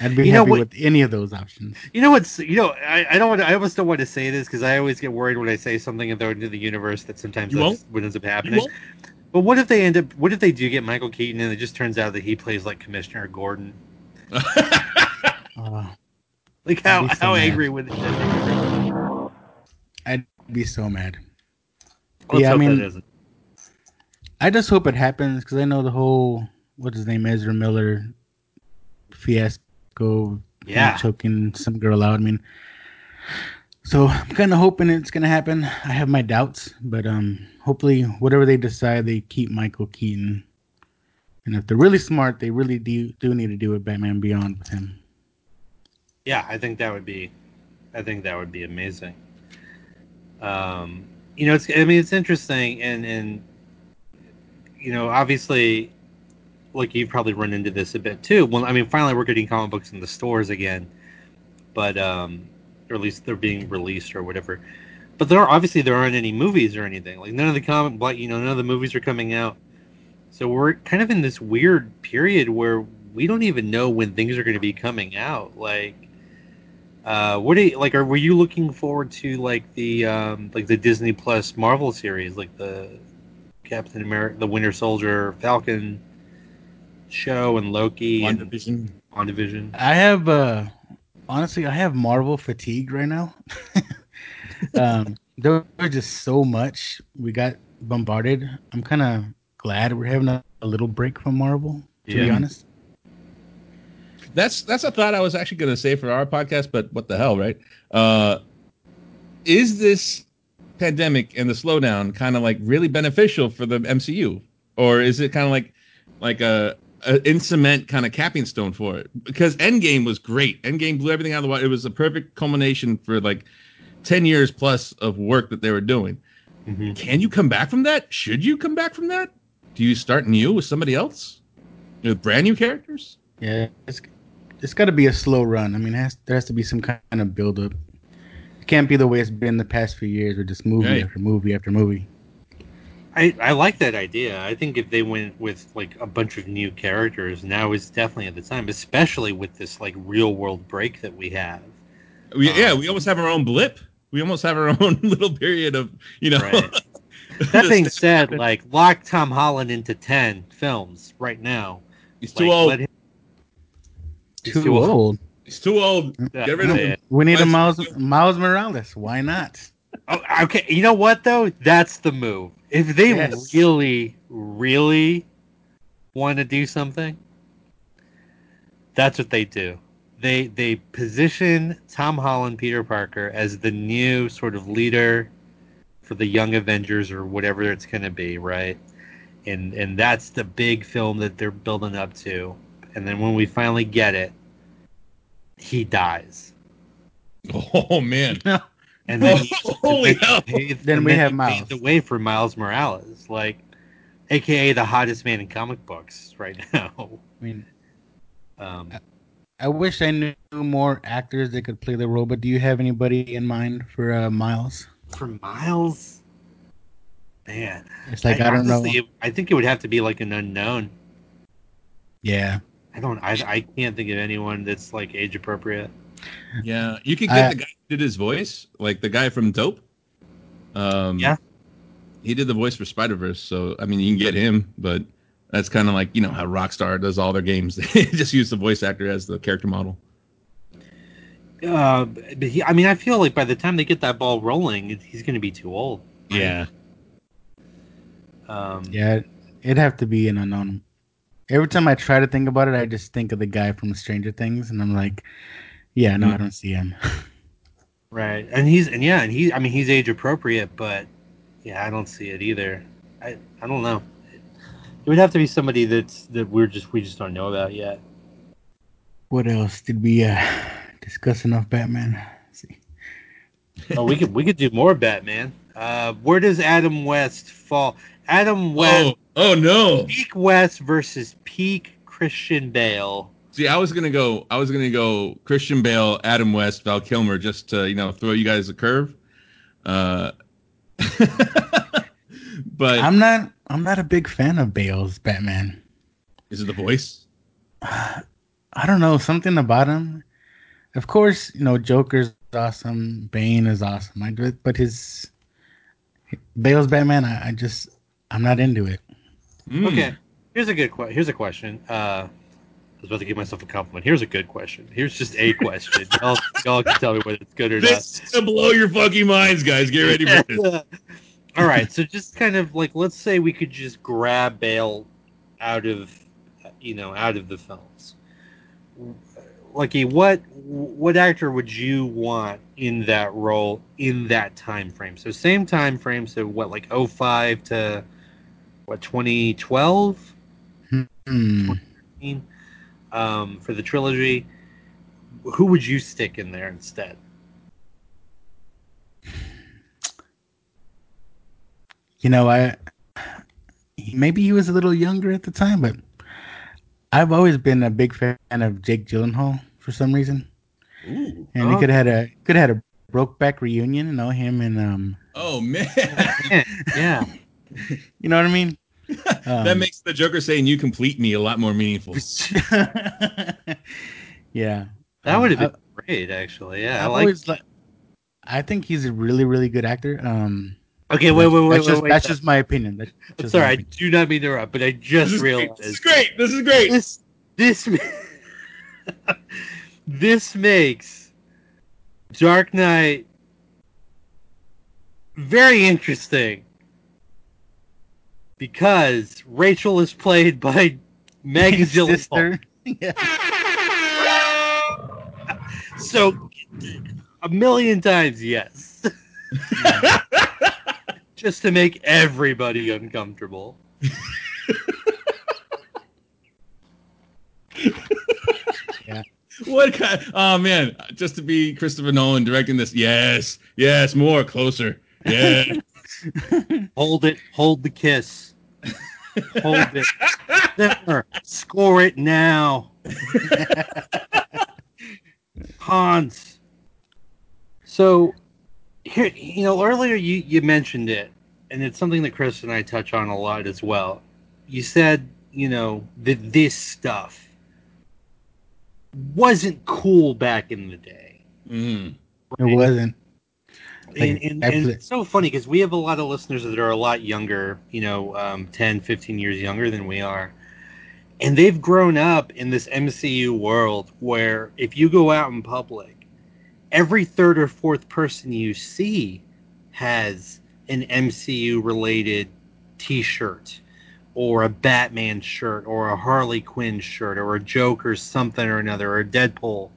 I'd be you happy what, with any of those options. You know what's you know I, I don't want to, I almost don't want to say this because I always get worried when I say something and throw it into the universe that sometimes that's what ends up happening. But what if they end up? What if they do get Michael Keaton and it just turns out that he plays like Commissioner Gordon? uh, like how so how mad. angry would? I'd be so mad. Let's Yeah, I mean- I just hope it happens because I know the whole what's his name Ezra Miller fiasco. Yeah. choking some girl out. I mean, so I'm kind of hoping it's gonna happen. I have my doubts, but um, hopefully, whatever they decide, they keep Michael Keaton. And if they're really smart, they really do do need to do a Batman Beyond with him. Yeah, I think that would be, I think that would be amazing. Um, you know, it's I mean it's interesting, and and you know, obviously, like you've probably run into this a bit too. Well, I mean, finally we're getting comic books in the stores again, but um, or at least they're being released or whatever. But there are obviously there aren't any movies or anything. Like none of the comic, but you know, none of the movies are coming out. So we're kind of in this weird period where we don't even know when things are going to be coming out. Like, uh, what do you like? Are were you looking forward to like the um, like the Disney Plus Marvel series, like the Captain America, the Winter Soldier, Falcon show, and Loki and WandaVision. WandaVision? I have uh, honestly, I have Marvel fatigue right now. um, there was just so much we got bombarded. I'm kind of glad we're having a, a little break from Marvel. To be honest. That's that's a thought I was actually going to say for our podcast, but what the hell, right? Uh, is this pandemic and the slowdown kind of like really beneficial for the MCU, or is it kind of like like a, a in cement kind of capping stone for it? Because Endgame was great. Endgame blew everything out of the water. It was a perfect culmination for like ten years plus of work that they were doing. Mhm. Can you come back from that? Should you come back from that? Do you start new with somebody else? With brand new characters? Yeah, it's it's got to be a slow run. I mean, it has, there has to be some kind of build up. It can't be the way it's been the past few years, with just movie Right. after movie after movie. I, I like that idea. I think if they went with like a bunch of new characters, now is definitely at the time, especially with this like real world break that we have. We, Um, yeah, we almost have our own blip. We almost have our own little period of, you know. Right. That being said, like lock Tom Holland into ten films right now. he's too old. him- He's Too, too old. old. He's too old. That's Get rid of him. We need a Miles- Miles Miles Morales. Why not? Oh, okay, you know what though? That's the move. If they Yes. really, really want to do something, that's what they do. They they position Tom Holland, Peter Parker as the new sort of leader for the Young Avengers or whatever it's going to be, right? And and that's the big film that they're building up to. And then when we finally get it, he dies. Oh man. And then Holy hell. Then we have Miles. the way for Miles Morales, like, aka the hottest man in comic books right now. I mean, Um, I wish I knew more actors that could play the role. But do you have anybody in mind for uh, Miles? for Miles, man, It's like I, don't honestly, know. I think it would have to be like an unknown. Yeah, I don't. I, I can't think of anyone that's like age appropriate. Yeah, you could get I- the guy who did his voice, like the guy from Dope. Um, Yeah. he did the voice for Spider Verse, so I mean, you can get him, but that's kind of like you know how Rockstar does all their games; they just use the voice actor as the character model. Uh, but he, I mean, I feel like by the time they get that ball rolling, he's going to be too old. Yeah, Um, yeah, it'd have to be an unknown. Every time I try to think about it, I just think of the guy from Stranger Things, and I'm like, yeah, no, I don't see him. Right, and he's and yeah, and he. I mean, he's age appropriate, but yeah, I don't see it either. I I don't know. It would have to be somebody that's that we're just we just don't know about yet. what else did we uh, discuss enough Batman? Let's see. Oh, we could we could do more Batman. Uh, where does Adam West fall? Adam West, Oh, oh no! peak West versus peak Christian Bale. See, I was gonna go. I was gonna go Christian Bale, Adam West, Val Kilmer, just to you know throw you guys a curve. Uh, but I'm not. I'm not a big fan of Bale's Batman. is it the voice? I don't know something about him. Of course, you know Joker's awesome. Bane is awesome. I do, but his Bale's Batman, I, I just I'm not into it. Mm. Okay, here's a good que- here's a question. Uh, I was about to give myself a compliment. Here's a good question. Here's just a question. y'all, y'all can tell me whether it's good or not. This is to blow your fucking minds, guys. Get ready for this. All right, so just kind of like let's say we could just grab Bale out of you know out of the films. Lucky, what what actor would you want in that role in that time frame? So same time frame, so what like 05 to what 2012 Hmm. Um, for the trilogy. Who would you stick in there instead? You know, I maybe he was a little younger at the time, but I've always been a big fan of Jake Gyllenhaal for some reason, Ooh. and Oh. he could have had a could have had a Brokeback reunion. You know him and um, Oh man, yeah. you know what I mean. That Um, makes the Joker saying "you complete me" a lot more meaningful. yeah, That would have I- been great, actually. Yeah, I I've like. always li- I think he's a really, really good actor. Um, Okay, wait, wait, wait, that's wait, just, wait. That's just my opinion. That's I'm just sorry, my I do not mean to interrupt, but I This just is, great. realized this is great. This is great. this this this makes Dark Knight very interesting because Rachel is played by His Gyllenhaal. sister. Yeah. So a million times yes. Just to make everybody uncomfortable. What kind? Oh man, just to be Christopher Nolan directing this. Yes, yes, more closer. Yeah. Hold it. Hold the kiss. Hold it. There. Score it now. Hans. So, here, you know, earlier you, you mentioned it, and it's something that Chris and I touch on a lot as well. You said, you know, that this stuff wasn't cool back in the day. Mm. It wasn't. And, and, and it's so funny because we have a lot of listeners that are a lot younger you know um, 10 15 years younger than we are. And they've grown up in this mcu world where if you go out in public every third or fourth person you see has an mcu related t-shirt or a batman shirt or a harley quinn shirt or a joker something or another or a deadpool.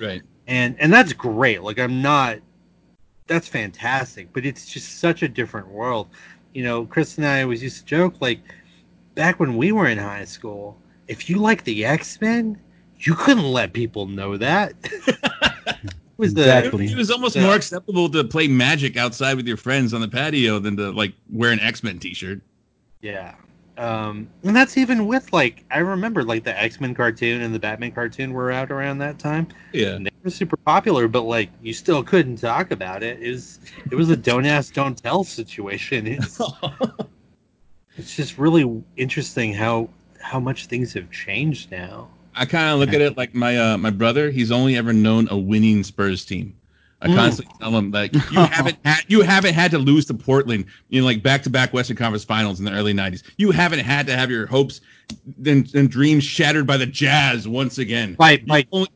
Right. and and that's great. Like i'm not that's fantastic but it's just such a different world you know chris and i always used to joke like back when we were in high school if you like the x-men you couldn't let people know that it was the Exactly. It was almost Yeah. more acceptable to play Magic outside with your friends on the patio than to like wear an X Men T-shirt. yeah um and that's even with like i remember like the x-men cartoon and the batman cartoon were out around that time Yeah. and they were super popular but like you still couldn't talk about it it was it was a don't ask don't tell situation it's it's just really interesting how how much things have changed now. I kind of look at it like my uh, my brother. He's only ever known a winning Spurs team. I Mm. constantly tell him like you haven't had you haven't had to lose to Portland in like back to back Western Conference Finals in the early '90s. You haven't had to have your hopes and, and dreams shattered by the Jazz once again. By by Only-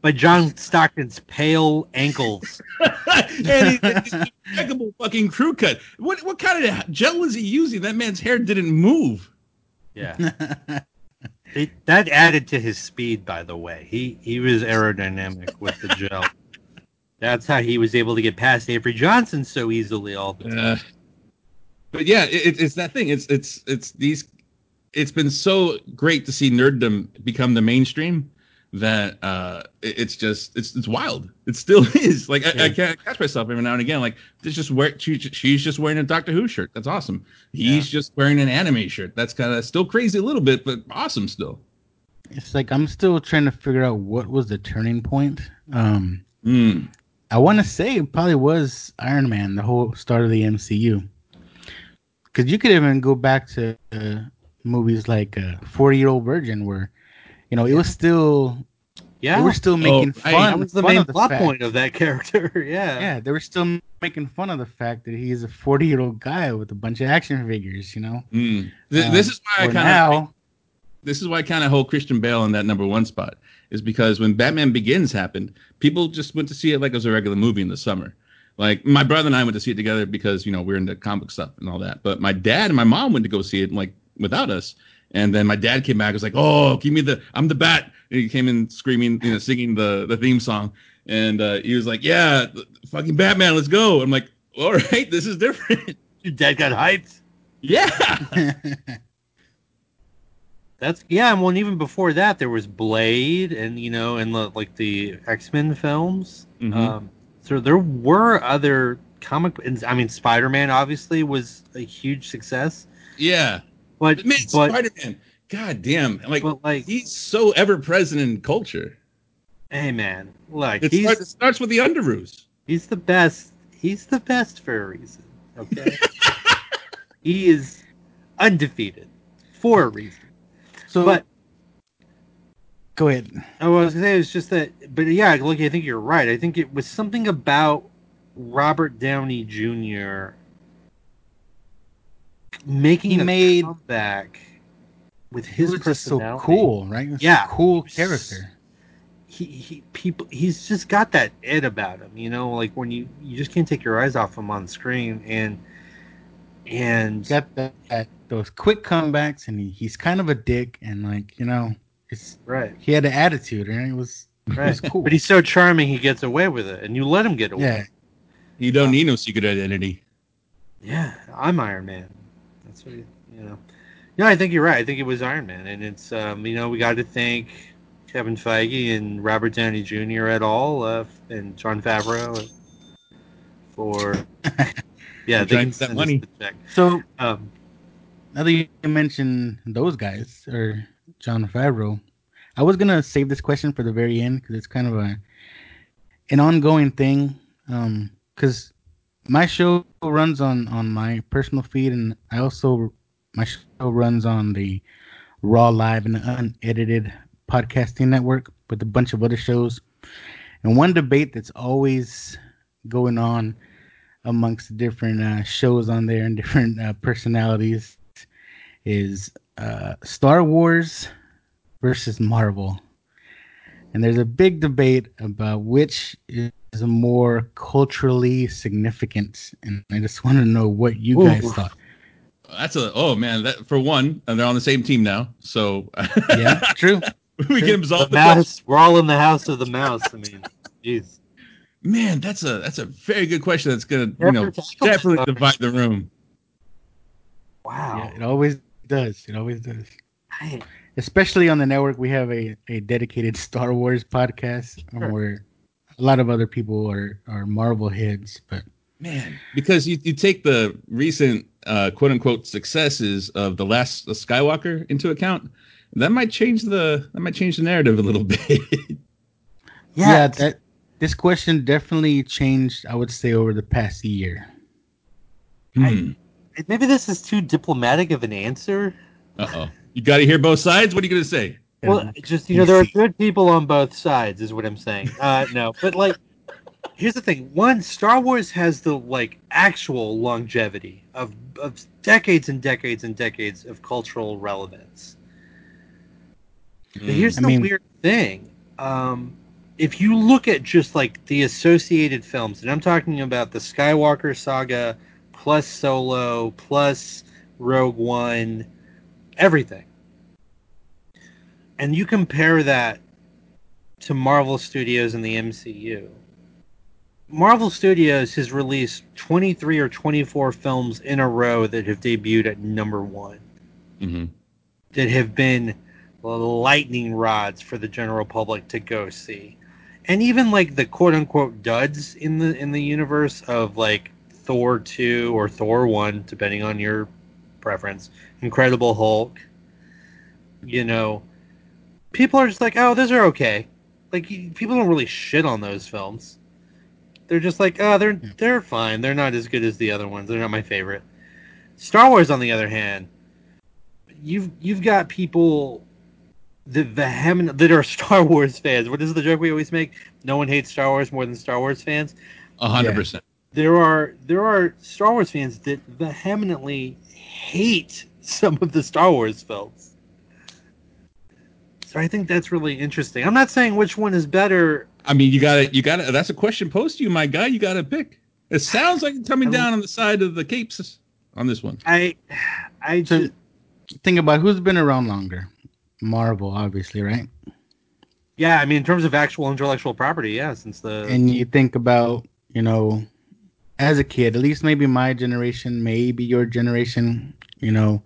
by John Stockton's pale ankles. and impeccable fucking crew cut. What what kind of gel was he using? That man's hair didn't move. Yeah. It, that added to his speed, by the way. He he was aerodynamic with the gel. That's how he was able to get past Avery Johnson so easily all the time. Uh, but yeah, it- it's that thing. It's it's it's these. It's been so great to see nerddom become the mainstream that uh, it- it's just it's it's wild. It still is. Like I, I can't catch myself every now and again. Like this just where she, she's just wearing a Doctor Who shirt. That's awesome. He's just wearing an anime shirt. That's kind of still crazy a little bit, but awesome still. it's like I'm still trying to figure out what was the turning point. Um, Mm. I want to say it probably was Iron Man, the whole start of the MCU. Because you could even go back to uh, movies like uh, Forty Year Old Virgin, where you know it was still Yeah. they were still making right. fun. that was the fun main of the plot fact- point of that character. yeah. Yeah, they were still making fun of the fact that he's a forty-year-old guy with a bunch of action figures. You know, Mm. Th- Um, this is why I kind of now, this is why I kind of hold Christian Bale in that number one spot is because when Batman Begins happened, people just went to see it like it was a regular movie in the summer. Like my brother and I went to see it together because you know we're into comic stuff and all that. But my dad and my mom went to go see it like without us. And then my dad came back. Was like, "Oh, give me the I'm the bat." And he came in screaming, you know, singing the the theme song. And uh, he was like, "Yeah, fucking Batman, let's go." I'm like, "All right, this is different." Your dad got hyped. yeah. That's yeah. And well, and even before that, there was Blade, and you know, and the, like the X Men films. Mhm. Um, so there were other comic. and, I mean, Spider Man obviously was a huge success, Yeah. But man, but, Spider Man. God damn. Like, but like, he's so ever present in culture. hey man, like It, he's start- it starts with the Underoos. he's the best. He's the best for a reason. Okay, he is undefeated for a reason. So, But go ahead. Oh, I was gonna say it's just that, but yeah, look, I think you're right. I think it was something about Robert Downey Jr. making He a made- comeback with his was just so cool, right? He was Yeah. a cool character. He, he people he's just got that it about him, you know, like when you you just can't take your eyes off him on screen and and He's got that, that those quick comebacks, and he, he's kind of a dick, and like you know, it's right, he had an attitude, and it was it right. was cool. But he's so charming, he gets away with it, and you let him get away. yeah, You don't need no secret identity. Yeah, I'm Iron Man. That's what you, you know. No, I think you're right. I think it was Iron Man, and it's um, you know we got to thank Kevin Feige and Robert Downey Jr. at all, uh, and Jon Favreau for yeah, they trying can that money. the check. So Um, now that you mention those guys or Jon Favreau, I was gonna save this question for the very end because it's kind of a an ongoing thing. Um, because my show runs on on my personal feed, and I also my show runs on the Raw Live and unedited podcasting network with a bunch of other shows. And one debate that's always going on amongst different uh, shows on there and different uh, personalities is uh, Star Wars versus Marvel. And there's a big debate about which more culturally significant. And I just want to know what you guys thought. That's a oh man. That for one, and they're on the same team now, so Yeah, true. we can the absolve the question. mouse. We're all in the house of the mouse. I mean, jeez. Man, that's a that's a very good question. That's gonna you know definitely divide the room. Wow. Yeah, it always does. It always does. I- Especially on the network, we have a, a dedicated Star Wars podcast Sure. where a lot of other people are, are Marvel heads. But Man, because you, you take the recent uh, quote unquote successes of the last Skywalker into account, that might change the that might change the narrative a little bit. yeah, that this question definitely changed. I would say over the past year. hmm. maybe this is too diplomatic of an answer. Uh oh. You got to hear both sides. What are you gonna say? Well, just you know, there are good people on both sides, is what I'm saying. Uh, no, but like, here's the thing: one, Star Wars has the like actual longevity of of decades and decades and decades of cultural relevance. But here's I the mean- weird thing: um, if you look at just like the associated films, and I'm talking about the Skywalker saga plus Solo plus Rogue One, everything and you compare that to Marvel Studios and the MCU. Marvel Studios has released 23 or 24 films in a row that have debuted at number one, hmm that have been lightning rods for the general public to go see. And even like the quote unquote duds in the in the universe of like Thor 2 or Thor 1, depending on your preference, Incredible Hulk, you know, people are just like, oh, those are okay. Like people don't really shit on those films. They're just like, oh, they're hmm. they're fine. They're not as good as the other ones. They're not my favorite. Star Wars, on the other hand, you've you've got people that vehement that are Star Wars fans. What is the joke we always make? No one hates Star Wars more than Star Wars fans. A hundred Yeah. percent. There are there are Star Wars fans that vehemently hate some of the Star Wars films. So I think that's really interesting. I'm not saying which one is better. I mean, you got to you got to. That's a question posed to you, my guy. You got to pick. It sounds like it's coming down on the side of the capes on this one. I, I So just, think about who's been around longer. Marvel, obviously, right? yeah. I mean, in terms of actual intellectual property, yeah. Since the and you think about you know as a kid at least maybe my generation maybe your generation you know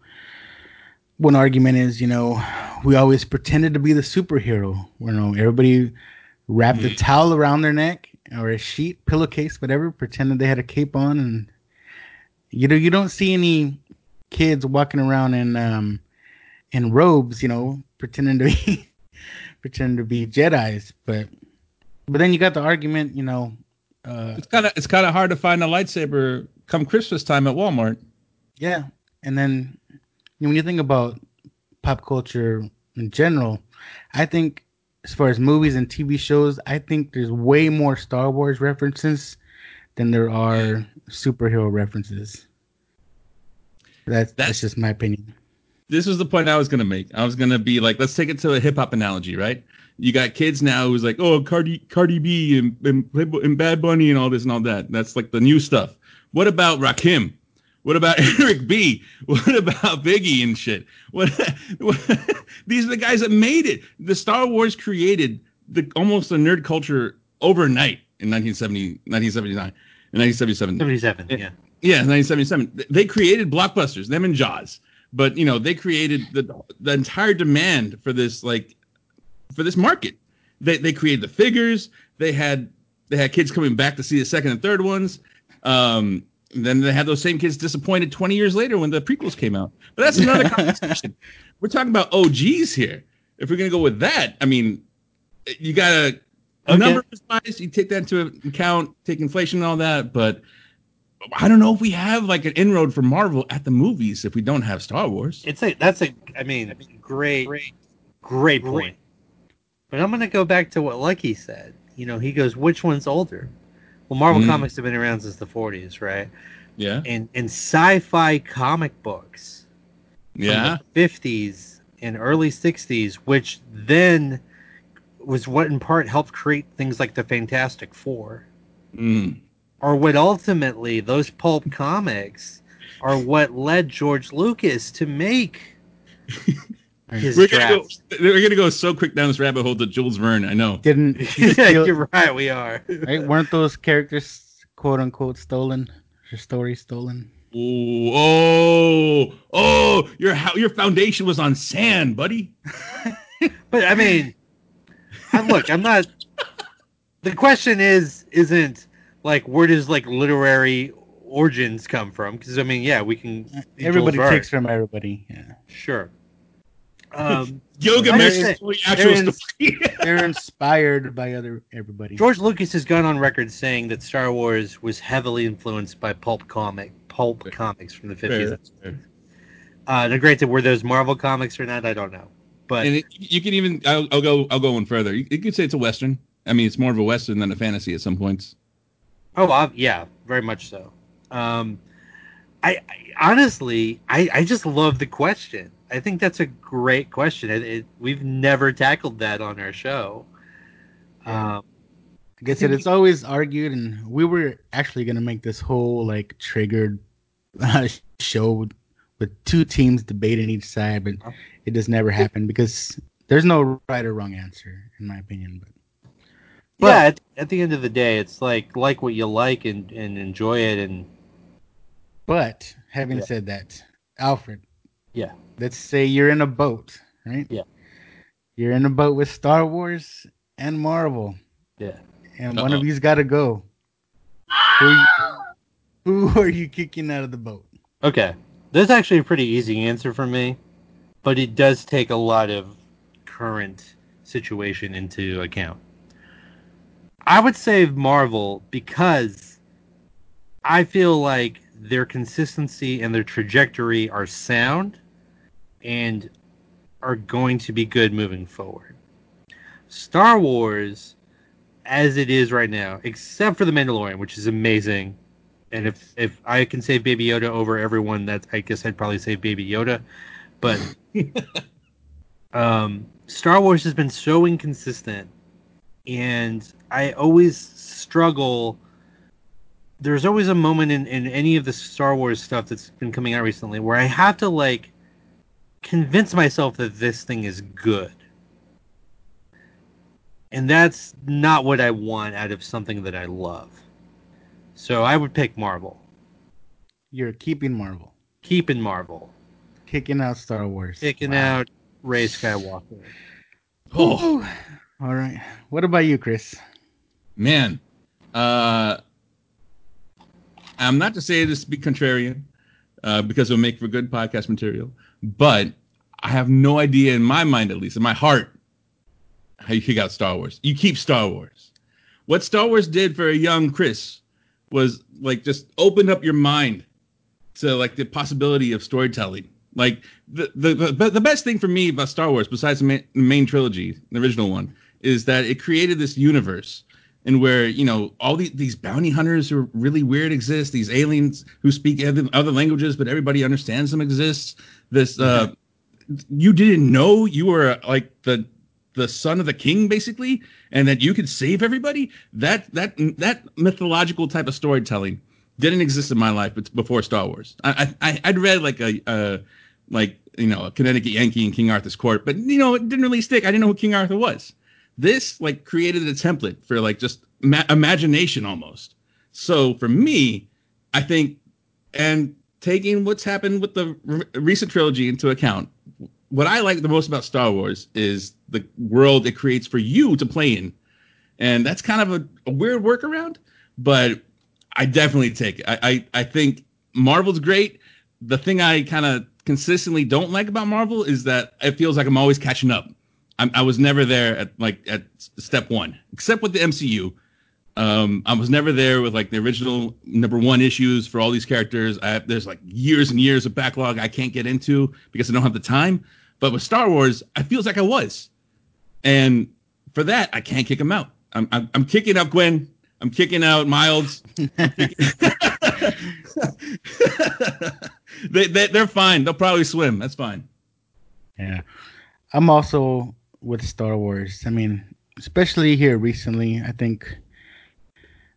one argument is you know we always pretended to be the superhero. You know everybody wrapped a towel around their neck or a sheet pillowcase whatever pretended they had a cape on. And you know you don't see any kids walking around in um in robes you know pretending to be pretending to be jedis. But but then you got the argument you know uh It's kind of it's kind of hard to find a lightsaber come Christmas time at Walmart. Yeah, and then when you think about pop culture in general, I think as far as movies and TV shows, I think there's way more Star Wars references than there are superhero references. That's that's That's- just my opinion. This is the point I was gonna make. I was gonna be like, let's take it to a hip hop analogy, right? You got kids now who's like, oh, Cardi Cardi B and, and and Bad Bunny and all this and all that. That's like the new stuff. What about Rakim? What about Eric B? What about Biggie and shit? What, what these are the guys that made it. The Star Wars created the almost a nerd culture overnight in 1970, 1979, and 1977. seventy-seven. Yeah. Yeah, 1977. They created blockbusters, them and Jaws. But you know, they created the the entire demand for this like for this market. They they created the figures. They had they had kids coming back to see the second and third ones. Um, then they had those same kids disappointed 20 years later when the prequels came out. But that's another conversation. We're talking about OGs here. If we're gonna go with that, I mean, you gotta Okay. number wise, you take that into account, take inflation and all that, but I don't know if we have like an inroad for Marvel at the movies if we don't have Star Wars. It's a that's a I mean great great point. But I'm gonna go back to what Lucky said. You know, he goes, which one's older? Well, Marvel Mm. comics have been around since the 40s, right? Yeah, And in sci-fi comic books, from yeah, the 50s and early 60s, which then was what in part helped create things like the Fantastic Four, mm. or what ultimately those pulp comics are what led George Lucas to make his We're gonna go. We're gonna go so quick down this rabbit hole to Jules Verne. I know. Didn't yeah, you're right. We are. right? Weren't those characters quote unquote stolen? Your story stolen? Ooh, oh, oh, your ho- your foundation was on sand, buddy. But I mean, I, look, I'm not. The question is, isn't like where does like literary origins come from? Because I mean, yeah, we can. Everybody takes from everybody. Yeah. Sure. Um, Yoda Like I Master said, the actual they're in- They're inspired by other everybody. George Lucas has gone on record saying that Star Wars was heavily influenced by pulp comic pulp Fair. comics from the 50s. that's fair. Uh, now, granted, were those Marvel comics or not? I don't know. But and it, you can even I'll, I'll go I'll go one further. You, you could say it's a western. I mean, it's more of a western than a fantasy at some points. Oh, uh, yeah, very much so. Um, I, I honestly, I, I just love the question. I think that's a great question. It, it, we've never tackled that on our show. Um, Like I said, it's always argued, and we were actually gonna make this whole like triggered uh, show with, with two teams debating each side, but it just never happened because there's no right or wrong answer, in my opinion. But But- yeah, at, at the end of the day, it's like like what you like and, and enjoy it. And but having Yeah. said that, Alfred, yeah, let's say you're in a boat, right? Yeah. You're in a boat with Star Wars and Marvel, yeah. and one Uh-oh. of you's got to go. Who, who are you kicking out of the boat? Okay, that's actually a pretty easy answer for me, but it does take a lot of current situation into account. I would say Marvel because I feel like their consistency and their trajectory are sound and are going to be good moving forward. Star Wars, as it is right now, except for The Mandalorian, which is amazing, and if if I can save Baby Yoda over everyone, that I guess I'd probably save Baby Yoda. But um, Star Wars has been so inconsistent, and I always struggle there's always a moment in, in any of the Star Wars stuff that's been coming out recently where I have to like convince myself that this thing is good. And that's not what I want out of something that I love. So I would pick Marvel. You're keeping Marvel, Keeping Marvel. kicking out Star Wars. Kicking Wow. out Rey Skywalker. Oh All right. What about you, Chris? man, uh, I'm not to say this to be contrarian, uh, because it'll make for good podcast material, but I have no idea in my mind, at least in my heart, how you kick out Star Wars. You keep Star Wars. What Star Wars did for a young Chris was like just open up your mind to like the possibility of storytelling. Like the the the, the best thing for me about Star Wars, besides the main, main trilogy, the original one, is that it created this universe and where you know all these, these bounty hunters who are really weird exist these aliens who speak other, other languages but everybody understands them exists. This uh you didn't know you were like the the son of the king basically and that you could save everybody? That that that mythological type of storytelling didn't exist in my life before star wars. I i i'd read like a uh like you know a connecticut yankee in king arthur's court but you know it didn't really stick. I didn't know who king arthur was this like created a template for like just ma- imagination almost. So for me i think and taking what's happened with the re- recent trilogy into account what i like the most about star wars is the world it creates for you to play in. And that's kind of a, a weird workaround but i definitely take it. I, I i think marvel's great. The thing i kind of consistently don't like about marvel is that it feels like i'm always catching up I'm, I was never there at like at step one, except with the MCU. Um, I was never there with like the original number one issues for all these characters. I have, there's like years and years of backlog I can't get into because I don't have the time. But with Star Wars, I feels like I was, and for that I can't kick him out. I'm I'm, I'm kicking out Gwen. I'm kicking out Miles. They, they they're fine. They'll probably swim. That's fine. Yeah. I'm also with Star Wars. I mean, especially here recently, I think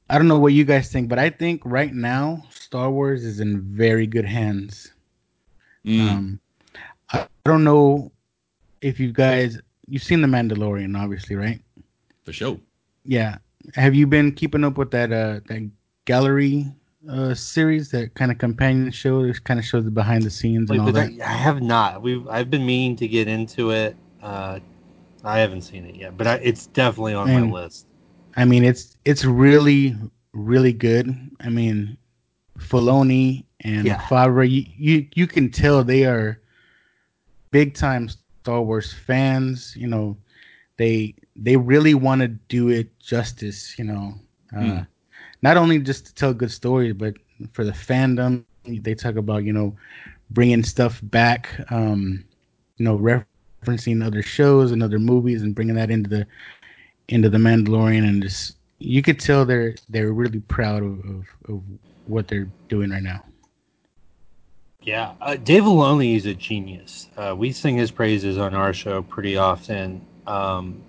I don't know what you guys think, but I think right now Star Wars is in very good hands. Mm. Um I don't know if you guys you've seen The Mandalorian obviously, right? for sure. Yeah. Have you been keeping up with that uh that gallery uh series, that kind of companion show that kind of shows the behind the scenes Like, and all that? I, I have not. We've I've been meaning to get into it. Uh, I haven't seen it yet, but I, it's definitely on And- my list. I mean, it's it's really really good. I mean, Filoni and Yeah. Favreau, you, you you can tell they are big time Star Wars fans. You know, they they really want to do it justice. You know, uh, Mm. not only just to tell good stories, but for the fandom. They talk about you know bringing stuff back. Um, you know, referencing other shows and other movies and bringing that into the into the Mandalorian and just you could tell they're they're really proud of, of, of what they're doing right now. Yeah, uh, Dave Filoni is a genius. Uh, we sing his praises on our show pretty often. Um,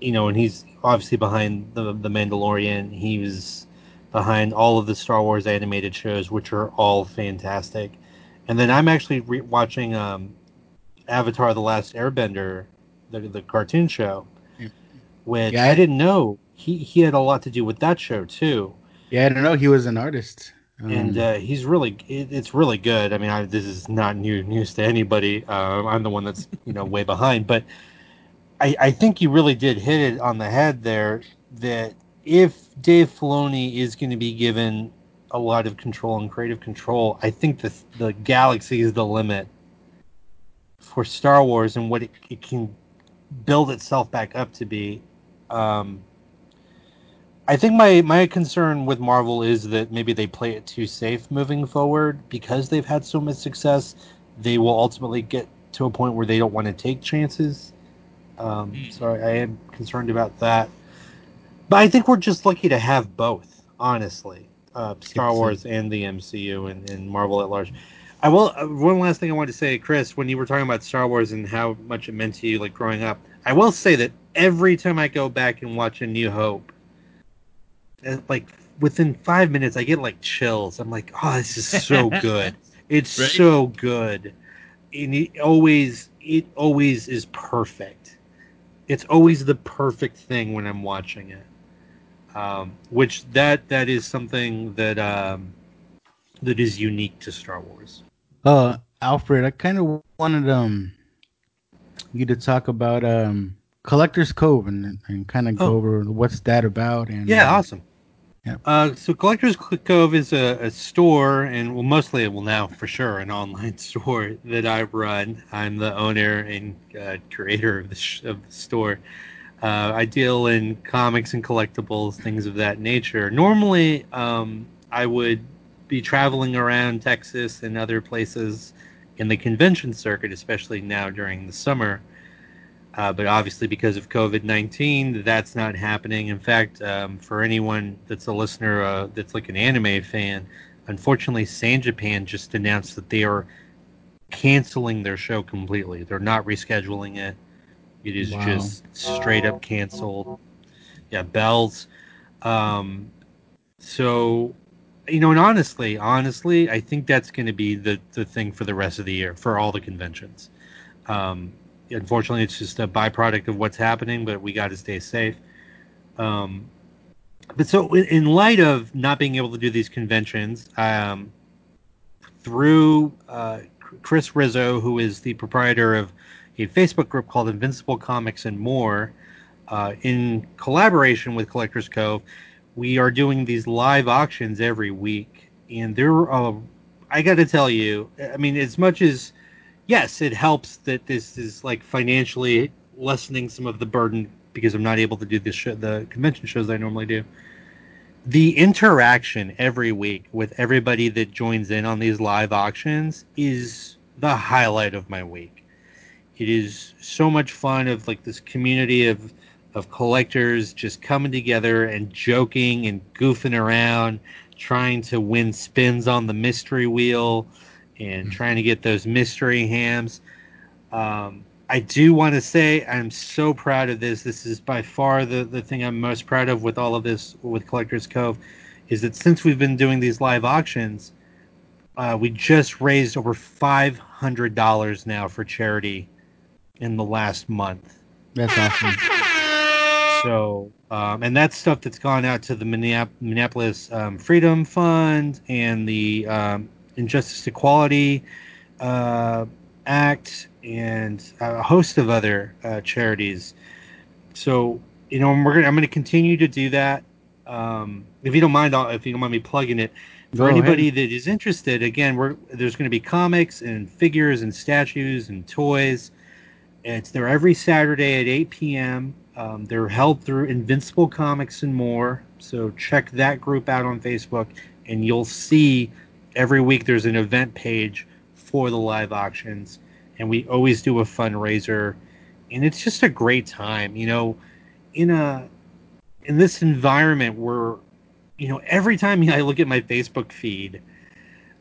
you know, and he's obviously behind the the Mandalorian. He was behind all of the Star Wars animated shows, which are all fantastic. And then I'm actually re- watching um, Avatar: The Last Airbender, the the cartoon show, Yeah. which Yeah, I I- didn't know he he had a lot to do with that show too Yeah, I don't know. He was an artist. Um, and uh, he's really it, it's really good. I mean, I, this is not new news to anybody. Uh, I'm the one that's you know way behind, but I, I think you really did hit it on the head there. That if Dave Filoni is going to be given a lot of control and creative control, I think the the galaxy is the limit for Star Wars and what it, it can build itself back up to be. Um, I think my my concern with Marvel is that maybe they play it too safe moving forward because they've had so much success. They will ultimately get to a point where they don't want to take chances. Um, so I, I am concerned about that. But I think we're just lucky to have both, honestly, uh, Star Wars and the MCU and, and Marvel at large. I will. Uh, one last thing I wanted to say, Chris, when you were talking about Star Wars and how much it meant to you, like growing up, I will say that every time I go back and watch A New Hope, uh, like within five minutes I get like chills. I'm like, oh, this is so good. It's Right? so good, and it always it always is perfect. It's always the perfect thing when I'm watching it. Um, which that that is something that um, that is unique to Star Wars. Uh, Alfred, I kind of wanted um you to talk about um Collector's Cove and and kind of go Oh. over what's that about and Yeah, uh, awesome. Yeah. Uh, so Collectors Cove is a, a store, and well, mostly, well, now for sure, an online store that I run. I'm the owner and uh, creator of the, sh- of the store. Uh, I deal in comics and collectibles, things of that nature. Normally, um, I would be traveling around Texas and other places in the convention circuit, especially now during the summer. Uh, but obviously, because of COVID 19, that's not happening. In fact, um, for anyone that's a listener uh, that's like an anime fan, unfortunately, San Japan just announced that they are canceling their show completely. They're not rescheduling it. It is Wow. just straight up canceled. Yeah, bells. Um, so, you know, and honestly, honestly, I think that's going to be the, the thing for the rest of the year for all the conventions. Um, unfortunately, it's just a byproduct of what's happening, but we got to stay safe. Um, but so, in, light of not being able to do these conventions, um, through uh, Chris Rizzo, who is the proprietor of a Facebook group called Invincible Comics and More, uh, in collaboration with Collectors Cove, we are doing these live auctions every week, and there, uh, I got to tell you, I mean, as much as yes, it helps that this is like financially lessening some of the burden because I'm not able to do this show, the convention shows I normally do. The interaction every week with everybody that joins in on these live auctions is the highlight of my week. It is so much fun of like this community of of collectors just coming together and joking and goofing around, trying to win spins on the mystery wheel and trying to get those mystery hams. Um, I do want to say I'm so proud of this. This is by far the, the thing I'm most proud of with all of this with Collectors Cove, is that since we've been doing these live auctions, uh, we just raised over five hundred dollars now for charity in the last month. that's awesome. So, um, and that's stuff that's gone out to the Minneapolis um, Freedom Fund and the um, Injustice Equality uh, Act and a host of other uh, charities. So, you know, we're gonna, I'm going to continue to do that. Um, if you don't mind, I'll, if you don't mind me plugging it, for Go anybody ahead. that is interested, again, we're there's going to be comics and figures and statues and toys. It's there every Saturday at 8 p.m. Um, they're held through Invincible Comics and more. So check that group out on Facebook, and you'll see every week there's an event page for the live auctions, and we always do a fundraiser, and it's just a great time. You know, in a in this environment where, you know, every time I look at my Facebook feed,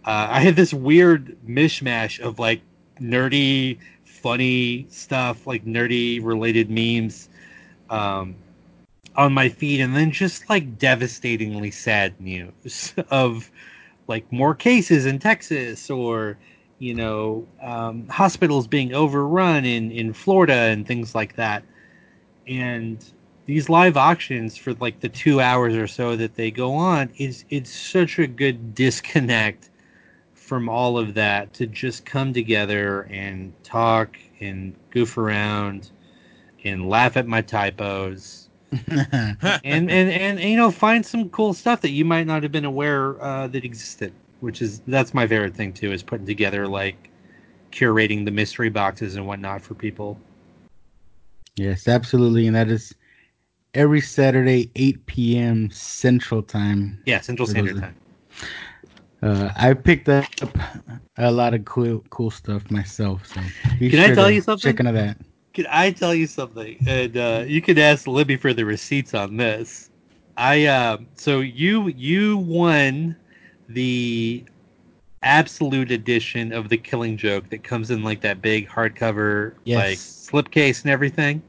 uh, I have this weird mishmash of like nerdy, funny stuff, like nerdy related memes um, on my feed, and then just like devastatingly sad news of like more cases in Texas or you know um, hospitals being overrun in in Florida and things like that. And these live auctions for like the two hours or so that they go on is it's such a good disconnect from all of that to just come together and talk and goof around and laugh at my typos and, and and you know find some cool stuff that you might not have been aware uh, that existed which is that's my favorite thing too is putting together like curating the mystery boxes and whatnot for people yes, absolutely, and that is every Saturday, 8 p.m. Central Time. yeah central standard time Uh, I picked up a lot of cool, cool stuff myself. So be Can I tell you something? Check into that. Can I tell you something? And uh, you can ask Libby for the receipts on this. I uh, so you you won the absolute edition of the Killing Joke that comes in like that big hardcover Yes. like slipcase and everything.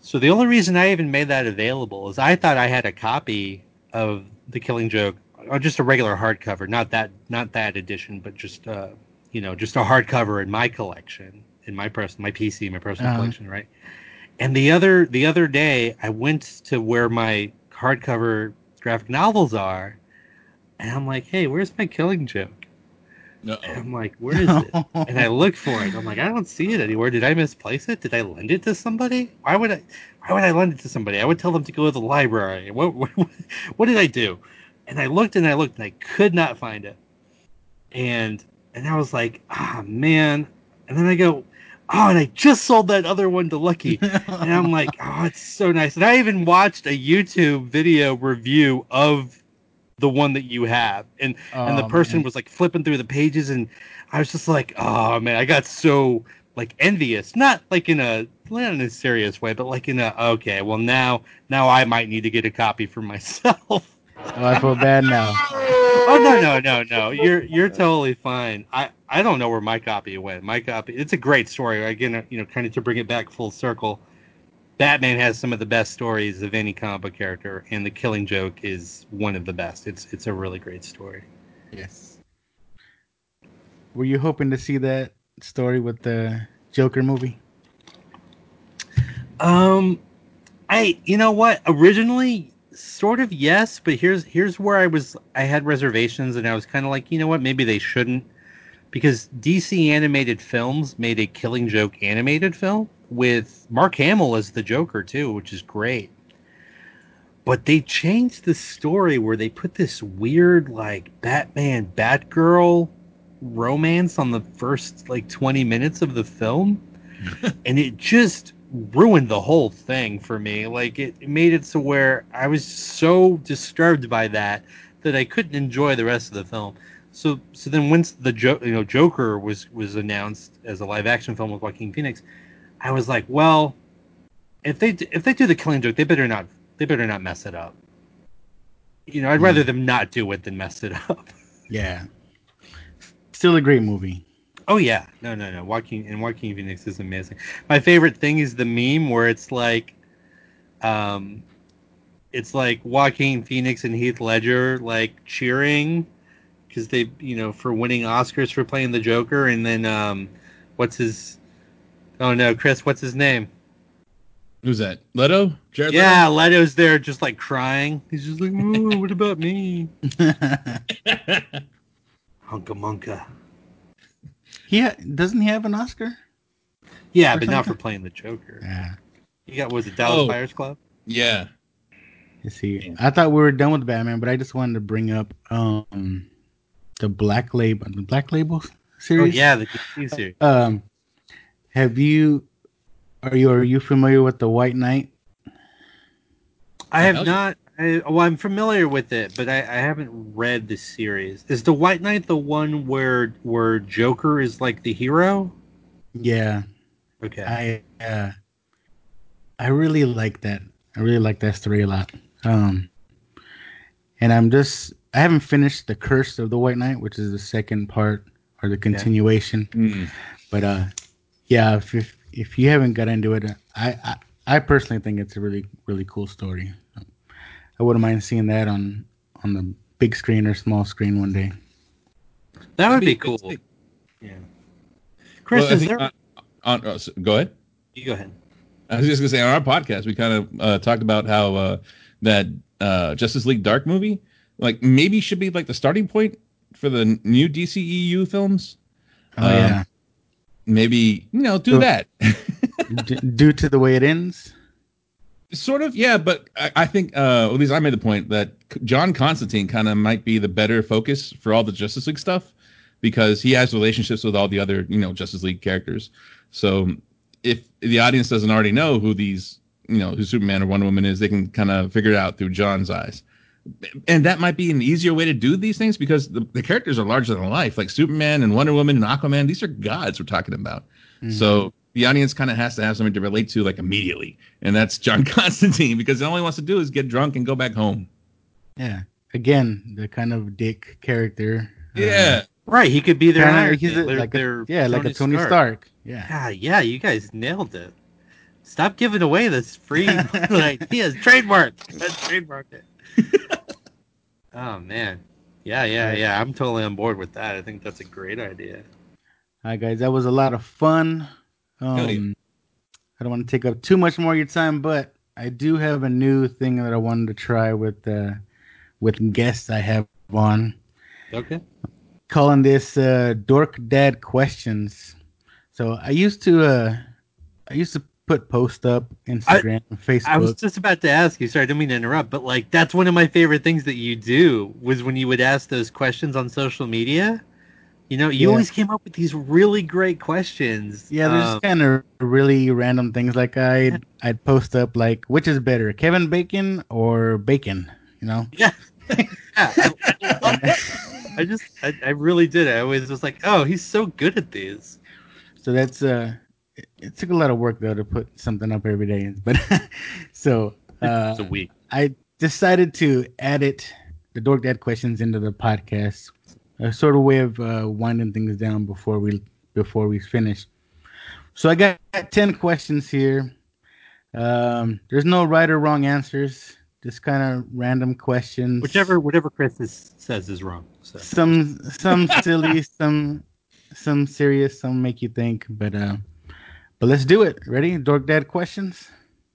So the only reason I even made that available is I thought I had a copy of the Killing Joke, or just a regular hardcover, not that not that edition, but just uh, you know just a hardcover in my collection, in my person, my PC, my personal Uh-huh. collection, right? And the other the other day, I went to where my hardcover graphic novels are, and I'm like, hey, where's my Killing Joke? And Uh-oh. I'm like, where is it? and I look for it. I'm like, I don't see it anywhere. Did I misplace it? Did I lend it to somebody? Why would I? Why would I lend it to somebody? I would tell them to go to the library. What? What, what did I do? And I looked and I looked and I could not find it. And and I was like, ah man. And then I go, oh, and I just sold that other one to Lucky. And I'm like, oh, it's so nice. And I even watched a YouTube video review of the one that you have. And and the Oh, person man. was like flipping through the pages and I was just like, oh man, I got so like envious. Not like in a not in a serious way, but like in a okay, well now now I might need to get a copy for myself. Oh, I feel bad now. oh no no no no you're you're totally fine i i don't know where my copy went my copy it's a great story again you know kind of to bring it back full circle batman has some of the best stories of any comic book character and the killing joke is one of the best it's it's a really great story Yes. Were you hoping to see that story with the Joker movie? Um, I you know what? Originally, sort of yes, but here's here's where I was. I had reservations, and I was kind of like, you know what? Maybe they shouldn't, because DC animated films made a Killing Joke animated film with Mark Hamill as the Joker too, which is great. But they changed the story where they put this weird like Batman Batgirl romance on the first like 20 minutes of the film and it just ruined the whole thing for me. Like it, it made it so where I was so disturbed by that that I couldn't enjoy the rest of the film. So so then once the jo- you know Joker was was announced as a live action film with Joaquin Phoenix, I was like, well, if they if they do the Killing Joke, they better not they better not mess it up. You know, I'd rather them not do it than mess it up. Yeah. Still a great movie. Oh yeah, no, no, no. Joaquin and Joaquin Phoenix is amazing. My favorite thing is the meme where it's like, um, it's like Joaquin Phoenix and Heath Ledger like cheering because they, you know, for winning Oscars for playing the Joker, and then um, what's his? Oh no, Chris, what's his name? Who's that? Leto? Jared Yeah, Leto's there just like crying. He's just like, "Ooh, what about me? Hunka munka. he doesn't he have an Oscar? Yeah, Or but not for playing the Joker. Yeah. He got was it Dallas Oh. Buyers Club? yeah. Let's see. I thought we were done with Batman, but I just wanted to bring up um the Black Label, the Black Label series. Oh yeah, the DC series. Um, have you? Are you are you familiar with the White Knight? I have not. I, well, I'm familiar with it, but I, I haven't read the series. Is the White Knight the one where where Joker is like the hero? Yeah, Okay. I uh, I really like that. I really like that story a lot. Um, and I'm just I haven't finished the Curse of the White Knight, which is the second part or the continuation. Mm. But uh, yeah, if if, if you haven't got into it, I, I I personally think it's a really really cool story. I wouldn't mind seeing that on on the big screen or small screen one day. that would be cool. Yeah. Chris, Well, is there? on- on- uh, so- go ahead. you go ahead. I was just gonna say on our podcast we kind of uh, talked about how uh, that uh, Justice League Dark movie like maybe should be like the starting point for the new DCEU films. Oh Um, yeah, Maybe you know do So- that. D- due to the way it ends. sort of, yeah. But I, I think uh, at least I made the point that John Constantine kind of might be the better focus for all the Justice League stuff because he has relationships with all the other you know Justice League characters. So if the audience doesn't already know who these you know who Superman or Wonder Woman is, they can kind of figure it out through John's eyes. And that might be an easier way to do these things because the, the characters are larger than life, like Superman and Wonder Woman and Aquaman. These are gods we're talking about. So the audience kind of has to have something to relate to like immediately, and that's John Constantine because all he wants to do is get drunk and go back home. Yeah, again, the kind of dick character. uh, Yeah, Right, he could be their kinda- Iron he's Man, a- their- like a, their yeah, like a Tony Stark. Yeah, Yeah, yeah, you guys nailed it. Stop giving away this free ideas. Trademark. Let's trademark it. Oh man. Yeah, yeah, yeah. I'm totally on board with that. I think that's a great idea. All right, guys, that was a lot of fun. Um, I don't want to take up too much more of your time, but I do have a new thing that I wanted to try with uh, with guests I have on. Okay. calling this uh, dork dad questions. So I used to uh, I used to put post up Instagram, Facebook. I was just about to ask you. Sorry, I didn't mean to interrupt, but like that's one of my favorite things that you do was when you would ask those questions on social media. You know, you Yeah. always came up with these really great questions. yeah, there's Um, kind of really random things. Like I would I'd post up like which is better, Kevin Bacon or Bacon? You know. yeah, I, I. I just, I, I really did. I always was like, oh, he's so good at these. So that's uh, it, it took a lot of work though to put something up every day. But so uh, it's a week. I decided to edit the Dork Dad questions into the podcast, a sort of way of uh, winding things down before we before we finish. So I got ten questions here. Um, there's no right or wrong answers, just kind of random questions. Whichever, whatever Chris is, says is wrong. So Some some silly, some some serious, some make you think. But uh, but let's do it. Ready? Dork Dad questions.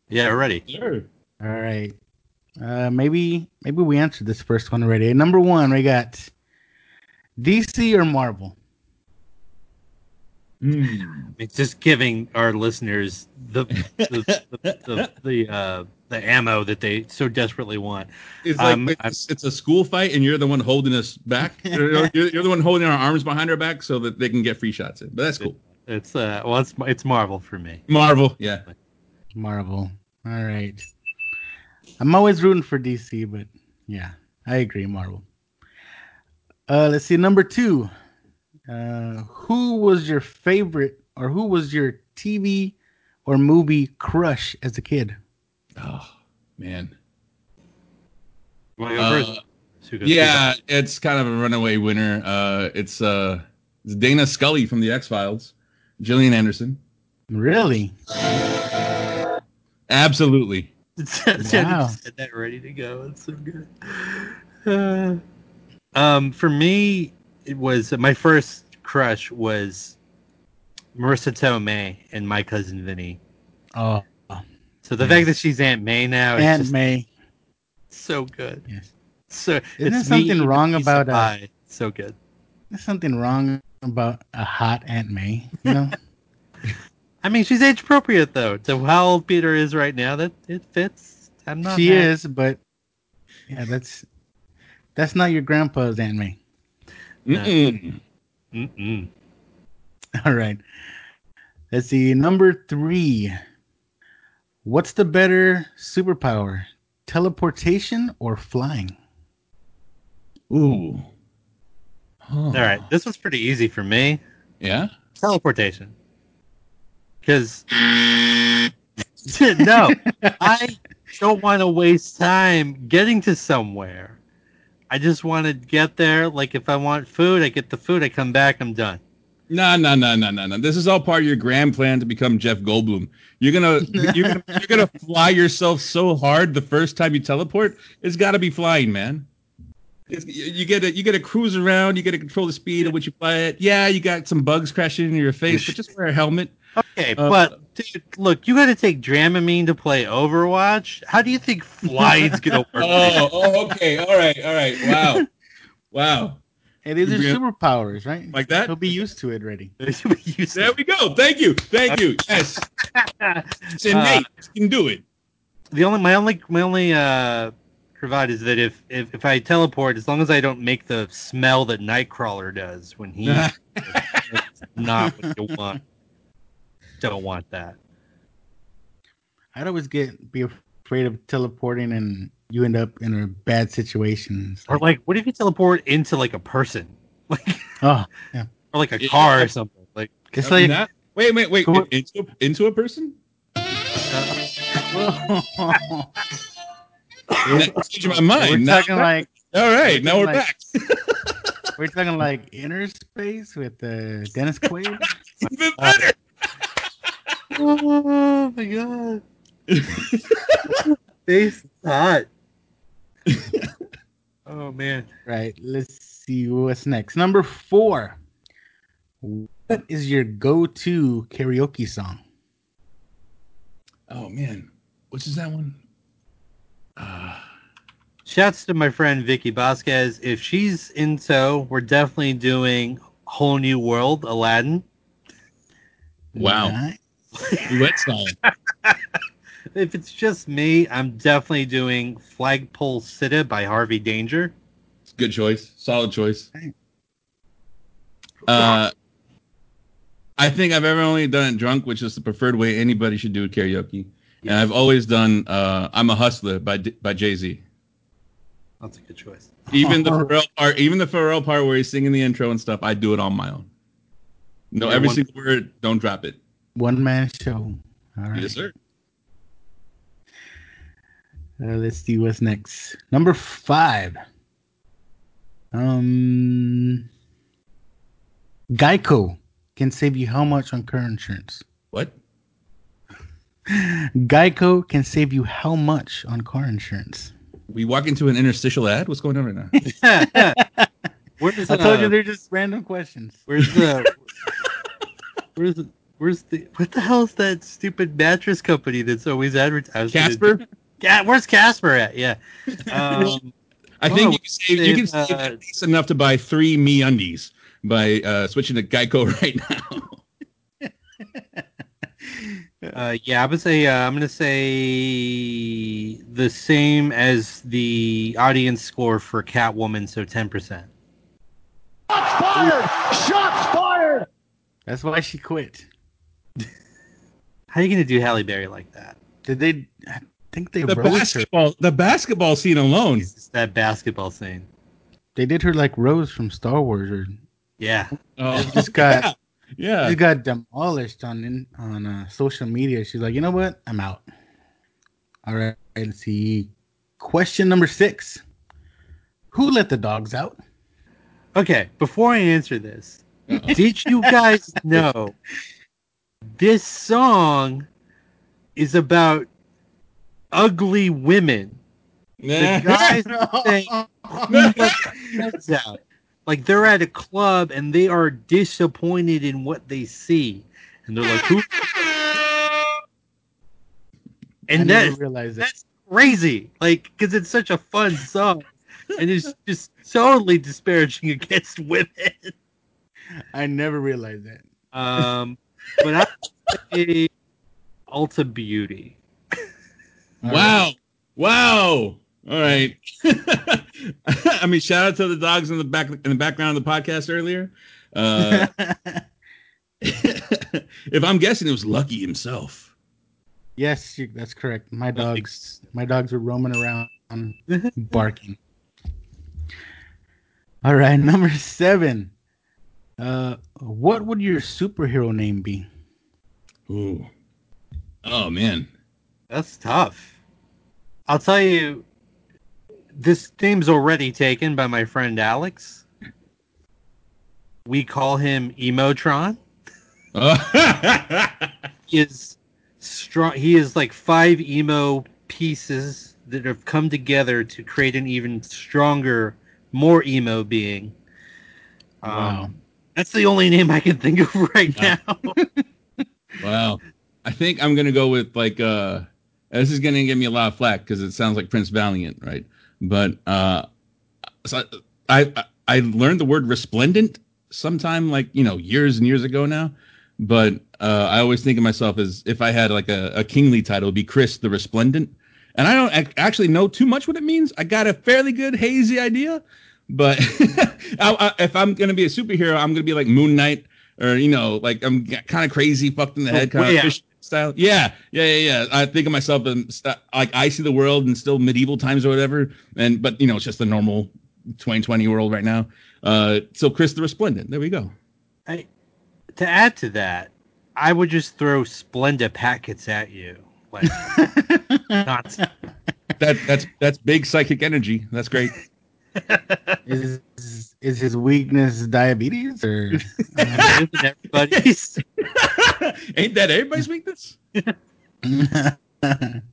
yeah, ready. Sure. All right. Uh, maybe maybe we answered this first one already. Number one, we got DC or Marvel. Mm. It's just giving our listeners the the the, the, the, uh, the ammo that they so desperately want. It's like Um, it's, it's a school fight, and you're the one holding us back. You're, you're, you're the one holding our arms behind our back so that they can get free shots in. But that's cool. It's uh, well, it's it's Marvel for me. Marvel, yeah. Marvel. All right. I'm always rooting for DC, but yeah, I agree, Marvel. Uh, let's see. Number two. Uh, who was your favorite, or who was your TV or movie crush as a kid? Oh man. Uh, first? Who goes Yeah, it's kind of a runaway winner. Uh, it's uh, it's Dana Scully from the X Files, Gillian Anderson. Really? Absolutely. Wow. said that ready to go. It's so good. Uh, um, for me, it was my first crush was Marisa Tomei and my cousin Vinny. Oh, So the Yes. fact that she's Aunt May now is Aunt just May. so good. Yes. So Isn't it's there something wrong about, of uh. So good. There's something wrong about a hot Aunt May. You know? I mean, she's age appropriate though. To how old Peter is right now, that it fits. I'm not. she mad. is, but yeah, that's that's not your grandpa's Aunt May. Mm-mm. Mm-mm. All right. Let's see. Number three. What's the better superpower? Teleportation or flying? Ooh. Huh. All right, this was pretty easy for me. Yeah. Teleportation. Because no, I don't want to waste time getting to somewhere. I just want to get there. Like if I want food, I get the food. I come back. I'm done. No, no, no, no, no, no. This is all part of your grand plan to become Jeff Goldblum. You're gonna, you're gonna, you're gonna fly yourself so hard the first time you teleport. It's got to be flying, man. It's, you you get to, you get to cruise around. You get to control the speed at which you fly it. Yeah, you got some bugs crashing into your face, but just wear a helmet. Okay, Uh, but dude, look, you got to take Dramamine to play Overwatch. How do you think flying's gonna work? Oh, oh, okay, all right, all right. Wow, wow. Hey, these are superpowers, right? Like that? He'll be used to it already. There we go. Thank you, thank you. Yes, it's innate. you can do it. the only my only my only uh provide is that if, if if I teleport, as long as I don't make the smell that Nightcrawler does when he it's not what you want. Don't want that. I'd always get be afraid of teleporting and you end up in a bad situation. It's Or like, what if you teleport into like a person, like oh, yeah. or like a Yeah. car or something? Like, it's I mean, like that- wait, wait, wait. Go- Into into a person? Uh, Changing my mind. we're Now- talking like all right, now we're like- back. we're talking like Innerspace with uh, Dennis Quaid. Even better. oh my god, face hot. Oh man. Right. Let's see what's next. Number four. What is your go-to karaoke song? Oh man, which is that one? Shouts to my friend Vicky Vasquez. If she's in tow, we're definitely doing Whole New World, Aladdin. Wow. Nice. If it's just me, I'm definitely doing Flagpole Sitta by Harvey Danger. Good choice. Solid choice. Uh, I think I've ever only done it drunk, which is the preferred way anybody should do karaoke. And I've always done uh, "I'm a Hustler" by by Jay Z. That's a good choice. Even the Pharrell part, even the Pharrell part where he's singing the intro and stuff, I do it on my own. No, Yeah, every one- single word. Don't drop it. One man show. All right. Yes, sir. Uh, let's see what's next. Number five. Um, Geico can save you how much on car insurance? What? Geico can save you how much on car insurance? We walk into an interstitial ad. What's going on right now? Where's, I told you uh, they're just random questions. Where's the Where's the Where's the what the hell is that stupid mattress company that's always advertised? Casper. Yeah, where's Casper at? Yeah. Um, I Oh, think you can save, you can save, save uh, at least enough to buy three MeUndies by uh, switching to Geico right now. Uh, yeah, I would say uh, I'm gonna say the same as the audience score for Catwoman, so ten percent. Shots fired! Shots fired! That's why she quit. How are you gonna do Halle Berry like that? Did they? I think they the rose her. basketball, the basketball scene alone. It's that basketball scene. They did her like Rose from Star Wars, or Yeah. Oh, just got- yeah. she got demolished on on uh, social media. She's like, you know what? I'm out. All right, let's see. Question number six: Who let the dogs out? Okay, before I answer this, did you guys know this song is about ugly women? The guys say, "Who let the dogs out?" Like they're at a club and they are disappointed in what they see, and they're like, "Who?" And never that realized that. that's crazy, like because it's such a fun song, and it's just totally disparaging against women. I never realized that. Um, but I would say Ulta Beauty. All wow. Wow. All right. I mean, shout out to the dogs in the back in the background of the podcast earlier. Uh, if I'm guessing, it was Lucky himself. yes, you, that's correct. My dogs, my dogs were roaming around, barking. All right, number seven. Uh, what would your superhero name be? Ooh. Oh man. That's tough. I'll tell you, this name's already taken by my friend Alex. We call him Emotron. He is strong. He is like five emo pieces that have come together to create an even stronger, more emo being. Um, Wow. That's the only name I can think of right now. wow. I think I'm gonna go with like uh this is gonna give me a lot of flack because it sounds like Prince Valiant, right? But uh so I I, I learned the word resplendent sometime like you know years and years ago now. But uh, I always think of myself as if I had like a, a kingly title, be Chris the Resplendent. And I don't ac- actually know too much what it means. I got a fairly good hazy idea, but I, I, if I'm gonna be a superhero, I'm gonna be like Moon Knight, or you know, like I'm kind of crazy, fucked in the head, kind of out. fish style. Yeah, yeah, yeah, yeah. I think of myself in st- like I see the world in still medieval times or whatever, and but you know, it's just the normal 2020 world right now. Uh, so Chris the Resplendent. There we go. I, to add to that, I would just throw Splenda packets at you. Like, not, That that's that's big psychic energy. That's great. is is his weakness diabetes or? Isn't everybody's. Ain't that everybody's weakness?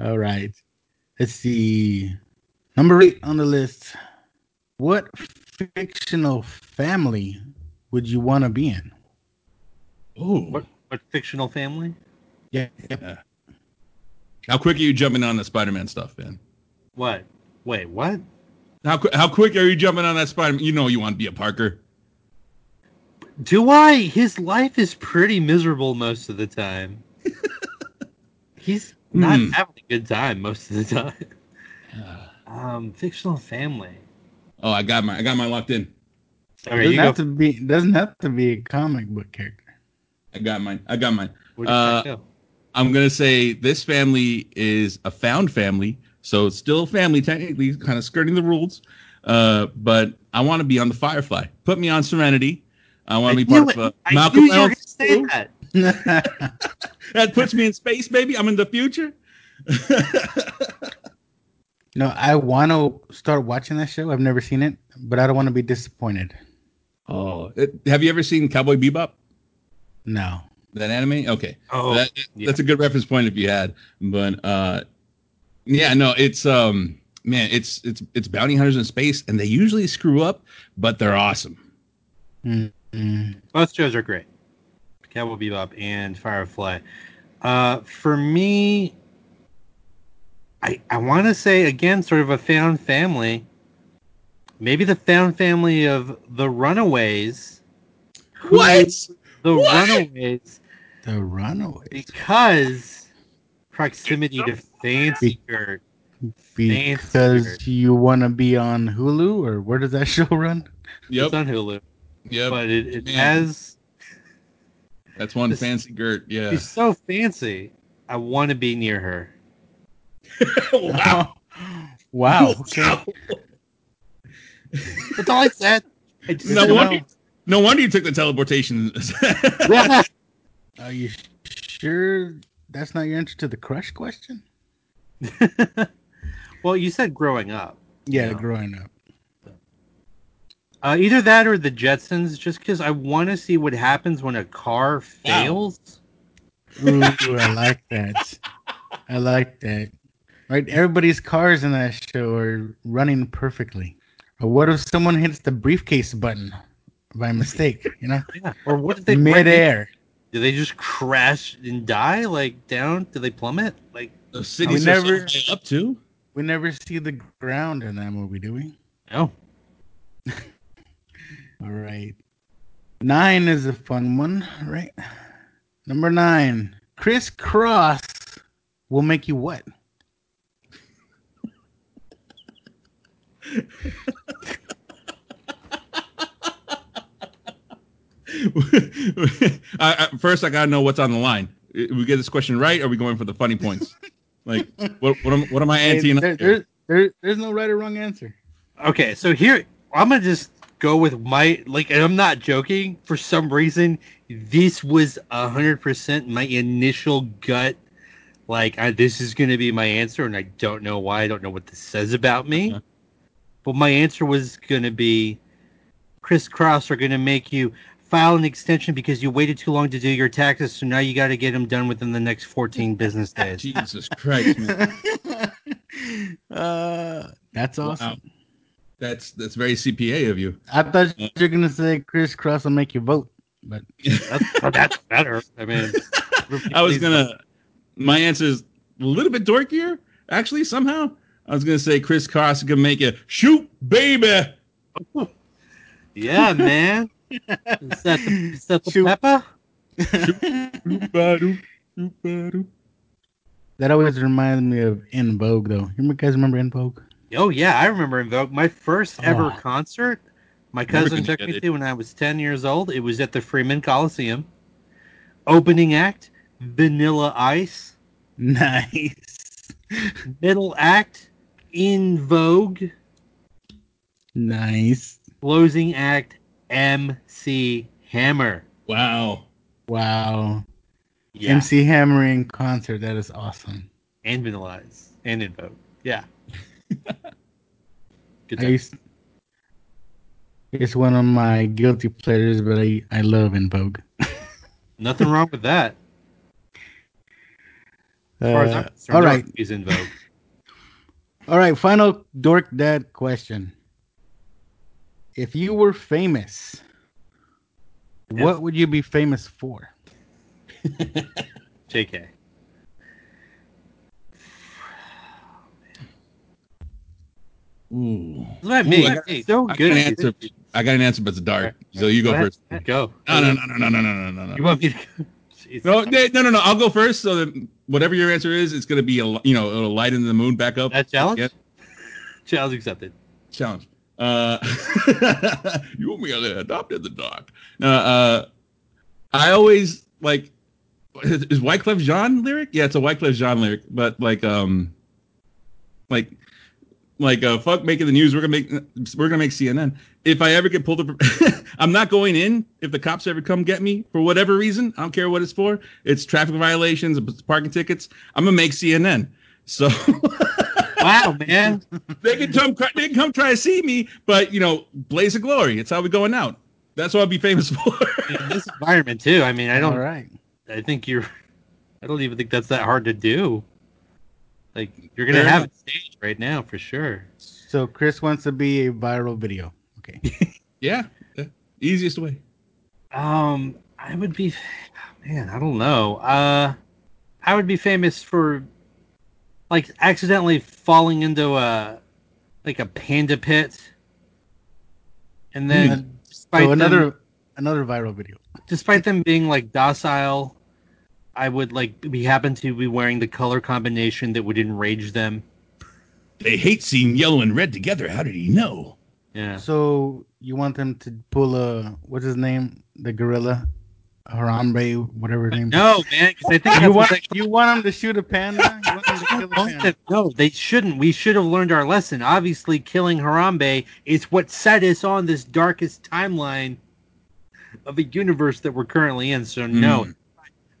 All right. Let's see. Number eight on the list. What fictional family would you want to be in? Oh, What what fictional family? Yeah. how quick are you jumping on the Spider-Man stuff, man? What? Wait, what? How qu- how quick are you jumping on that Spider-Man? You know you want to be a Parker. Do I? His life is pretty miserable most of the time. He's not Hmm. having a good time most of the time. Um, fictional family. Oh, I got my I got my locked in. Okay, doesn't you go. have to be doesn't have to be a comic book character. I got mine. I got mine. Uh, go? I'm gonna say this family is a found family, so it's still family technically, kind of skirting the rules. Uh, but I want to be on the Firefly. Put me on Serenity. I want to be knew part of it. uh, I Malcolm knew you were L. going to say that. That puts me in space, baby. I'm in the future. no, I want to start watching that show. I've never seen it, but I don't want to be disappointed. oh, it- have you ever seen Cowboy Bebop? No. That anime? Okay. Oh, that, yeah. that's a good reference point if you had. But uh yeah, no, it's um man, it's it's it's bounty hunters in space and they usually screw up, but they're awesome. Mm-mm. Both shows are great. Cowboy Bebop and Firefly. Uh, for me, I I want to say again, sort of a found family. Maybe the found family of the Runaways. What? The What? Runaways, The Runaways. because proximity to Fancy Gert. Because you want to be on Hulu, or where does that show run? Yep. It's on Hulu, Yep. but it, it Man. has. That's one This- fancy Gert. Yeah. She's so fancy. I want to be near her. wow. wow. Okay. That's all I said. I just No said wonder, no wonder you took the teleportation. Yeah. Are you sure that's not your answer to the crush question? well, you said growing up. Yeah, Yeah. growing up. Uh, either that or the Jetsons, just because I want to see what happens when a car fails. Ooh, I like that. I like that. Right, everybody's cars in that show are running perfectly. But what if someone hits the briefcase button by mistake? You know, Yeah. Or what if they midair. Do they just crash and die? Like down? Do they plummet? Like the cities We never- so up too. We never see the ground in that movie, do we? no. All right. Nine is a fun one, right? Number nine. Kris Kross will make you what? I, I, first, I gotta know what's on the line. I- We get this question right. Are we going for the funny points? Like, what what am, what am I Hey, anteing up there, there, there, there's no right or wrong answer. Okay, so here I'm gonna just go with my like, and I'm not joking. For some reason, this was hundred percent my initial gut. Like, I, this is gonna be my answer, and I don't know why. I don't know what this says about me. Uh-huh. But my answer was gonna be, Kris Kross are gonna make you file an extension because you waited too long to do your taxes. So now you got to get them done within the next 14 business days. Jesus Christ, man. uh, that's awesome. Wow. That's that's very CPA of you. I thought you were gonna say Kris Kross will make you vote, but That's, that's better. I mean, I was gonna. My answer is a little bit dorkier, actually. Somehow, I was gonna say Kris Kross gonna make you shoot, baby. Yeah, man. Is that the, is that the Shoot. pepper? that always reminds me of En Vogue, though. You guys remember En Vogue? Oh yeah, I remember En Vogue. My first oh. ever Oh. concert, my cousin took me it. to when I was ten years old. It was at the Freeman Coliseum. Opening act, Vanilla Ice. Nice, Middle act, En Vogue. nice. Closing act, MC Hammer. Wow. Wow. Yeah, MC Hammer in concert. That is awesome. and Vanilla Ice and En Vogue. Yeah. Good I used, it's one of my guilty pleasures, but I, I love En Vogue. Nothing wrong with that. As far as I'm Uh, concerned, all they're right. always in vogue. All right, final dork dad question. If you were famous, Yes. what would you be famous for? JK. Ooh. Let Ooh, me. I got- Hey, so I got an answer. I got an answer, but it's dark. So you go Go ahead. first. Go. No, no, no, no, no, no, no, no, no. You want me to go? Jeez. No, no, no, no, no. I'll go first. So that whatever your answer is, it's gonna be a you know it'll lighten the moon back up. That challenge? Yeah. Challenge accepted. challenge. Uh, you want me to adopt the? Uh, uh, I always like is, is Wyclef Jean lyric? Yeah, it's a Wyclef Jean lyric, but like um, like like uh, fuck making the news. We're gonna make we're gonna make CNN. If I ever get pulled up, I'm not going in. If the cops ever come get me for whatever reason, I don't care what it's for. It's traffic violations, parking tickets. I'm gonna make CNN. So. Wow, man. they can come they can come try to see me, but you know, blaze of glory. It's how we going out. That's what I'll be famous for. In this environment too. I mean, I don't. All right. I think you're. I don't even think that's that hard to do. Like you're gonna Fair have enough. it staged right now for sure. So Chris wants to be a viral video. Okay. yeah, yeah. easiest way. Um, I would be, man, I don't know. Uh, I would be famous for, like, accidentally falling into a, like a panda pit, and then hmm. despite so another them, another viral video. despite them being like docile, I would like be happen to be wearing the color combination that would enrage them. They hate seeing yellow and red together. How did he know? Yeah. So you want them to pull a what's his name? The gorilla, Harambe, whatever his name. No, man, because I think You want like, you want him to shoot a panda? You want him to kill a panda? No, they shouldn't. We should have learned our lesson. Obviously, killing Harambe is what set us on this darkest timeline of a universe that we're currently in. So no, Hmm.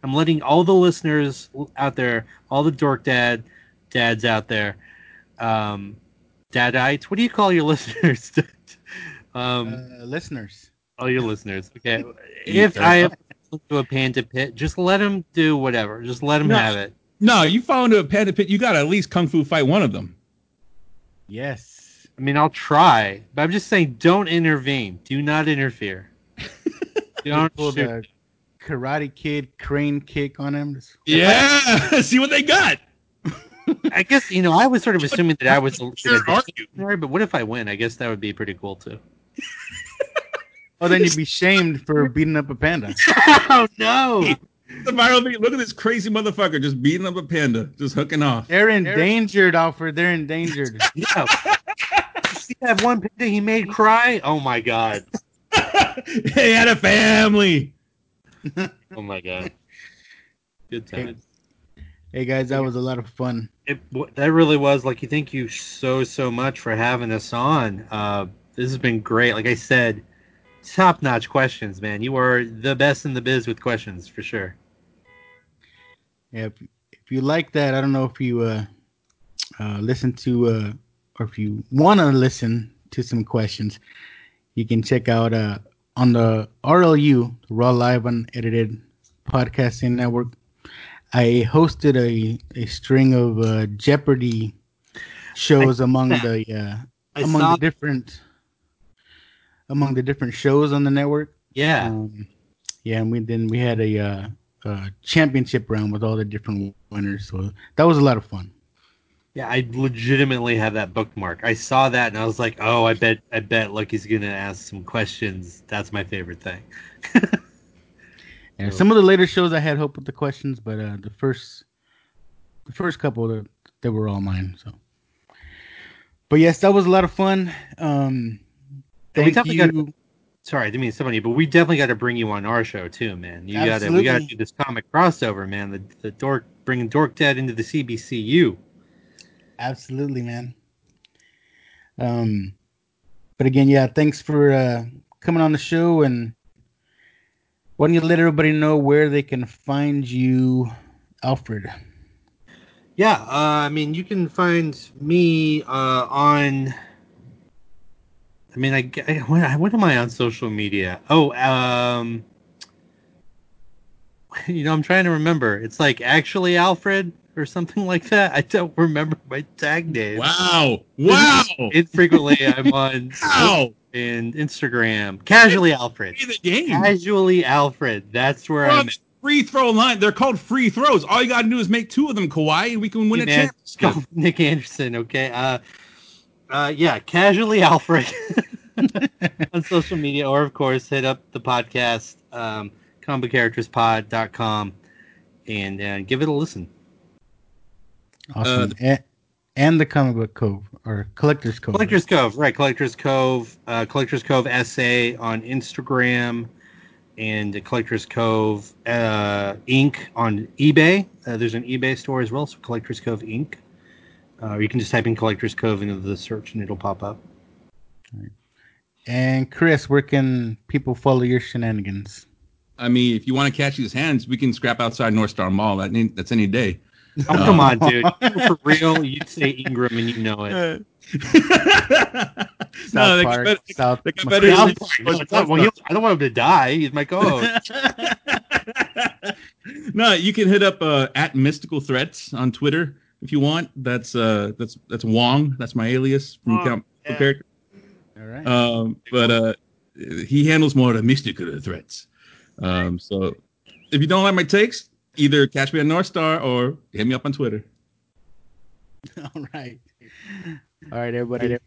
I'm letting all the listeners out there, all the dork dad dads out there, um, dadites. What do you call your listeners? um, Uh, listeners. all your listeners. Okay, if I fall into a panda pit, just let him do whatever. Just let him No. have it. No, you fall into a panda pit. You got to at least kung fu fight one of them. Yes. I mean, I'll try, but I'm just saying, don't intervene. Do not interfere. don't Pull uh, shoot. Karate Kid crane kick on him. Yeah, see what they got. I guess you know. I was sort of assuming that I was the Sure, the are but what if I win? I guess that would be pretty cool too. Oh, then you'd be shamed for beating up a panda. oh no! The viral video. Look at this crazy motherfucker just beating up a panda, just hooking off. They're endangered, Alfred. They're endangered. Yeah. You See that one panda he made cry? Oh my god! he had a family. Oh my god! Good times. hey guys, that was a lot of fun. It, that really was like. You thank you so so much for having us on. Uh, this has been great. Like I said, top notch questions, man. You are the best in the biz with questions for sure. Yeah, if, if you like that, I don't know if you uh, uh, listen to uh, or if you want to listen to some questions, you can check out uh, on the RLU, the Raw Live Unedited Podcasting Network. I hosted a, a string of uh, Jeopardy shows among the uh, among saw, the different among the different shows on the network. yeah. Um, yeah, and we then we had a uh, championship round with all the different winners, so that was a lot of fun. Yeah, I legitimately have that bookmark. I saw that and I was like, "Oh, I bet, I bet Lucky's gonna ask some questions." That's my favorite thing. And So- some of the later shows I had hope with the questions, but uh, the first the first couple they, they were all mine. So, but yes, that was a lot of fun. Um, thank you. gotta- Sorry, I didn't mean on but we definitely got to bring you on our show too, man. You got to, we got to do this comic crossover, man. The the dork bringing Dork Dad into the CBCU. Absolutely, man. Um, but again, yeah, thanks for uh, coming on the show, and why don't you let everybody know where they can find you, Alfred? Yeah, uh, I mean, you can find me uh, on. I mean, I, I what, what am I on social media? Oh, um, you know, I'm trying to remember. It's like actually Alfred. or something like that. I don't remember my tag name. Wow. Wow. Infrequently, I'm on Wow. and Instagram. Casually Alfred. The game. Casually Alfred. That's where I'm. on the free throw line. They're called free throws. All you got to do is make two of them, Kawhi, and we can win a Hey, man, championship. Nick Anderson. Okay. Uh, uh, yeah. Casually Alfred on social media, or of course, hit up the podcast, um, combocharacterspod.com, and uh, give it a listen. Awesome. and, and the comic book cove or collector's cove. Collectors Cove, right? Collectors Cove, uh, Collectors Cove SA on Instagram, and Collectors Cove uh, Inc. on eBay. Uh, there's an eBay store as well, so Collectors Cove Inc. Uh, or you can just type in Collectors Cove into the search and it'll pop up. And Chris, where can people follow your shenanigans? I mean, if you want to catch these hands, we can scrap outside North Star Mall. That ain't- that's any day. Oh, come on, dude. For real, you'd say Ingram and you know it. no, South they Park, got better. South they better Yeah, than- I'm. No, well, I don't want him to die. He's my co-host. no, you can hit up uh, at Mystical Threats on Twitter if you want. That's uh, that's that's Wong. That's my alias from Wong, Count yeah. Character. All right. Um, but uh, he handles more of the mystical threats. Um, so if you don't like my takes, either catch me on North Star or hit me up on Twitter. All right. All right, everybody.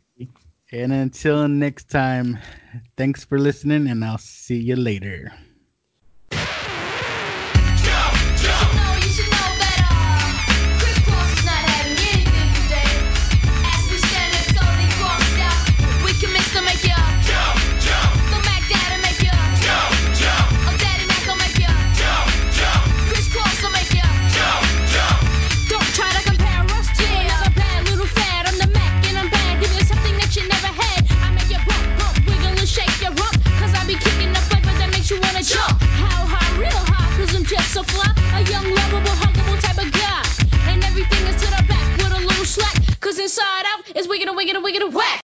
And until next time, thanks for listening, and I'll see you later. A young, lovable, huggable type of guy. And everything is to the back with a little slack. Cause inside out is wiggin' and wiggin' and wiggin' and whack.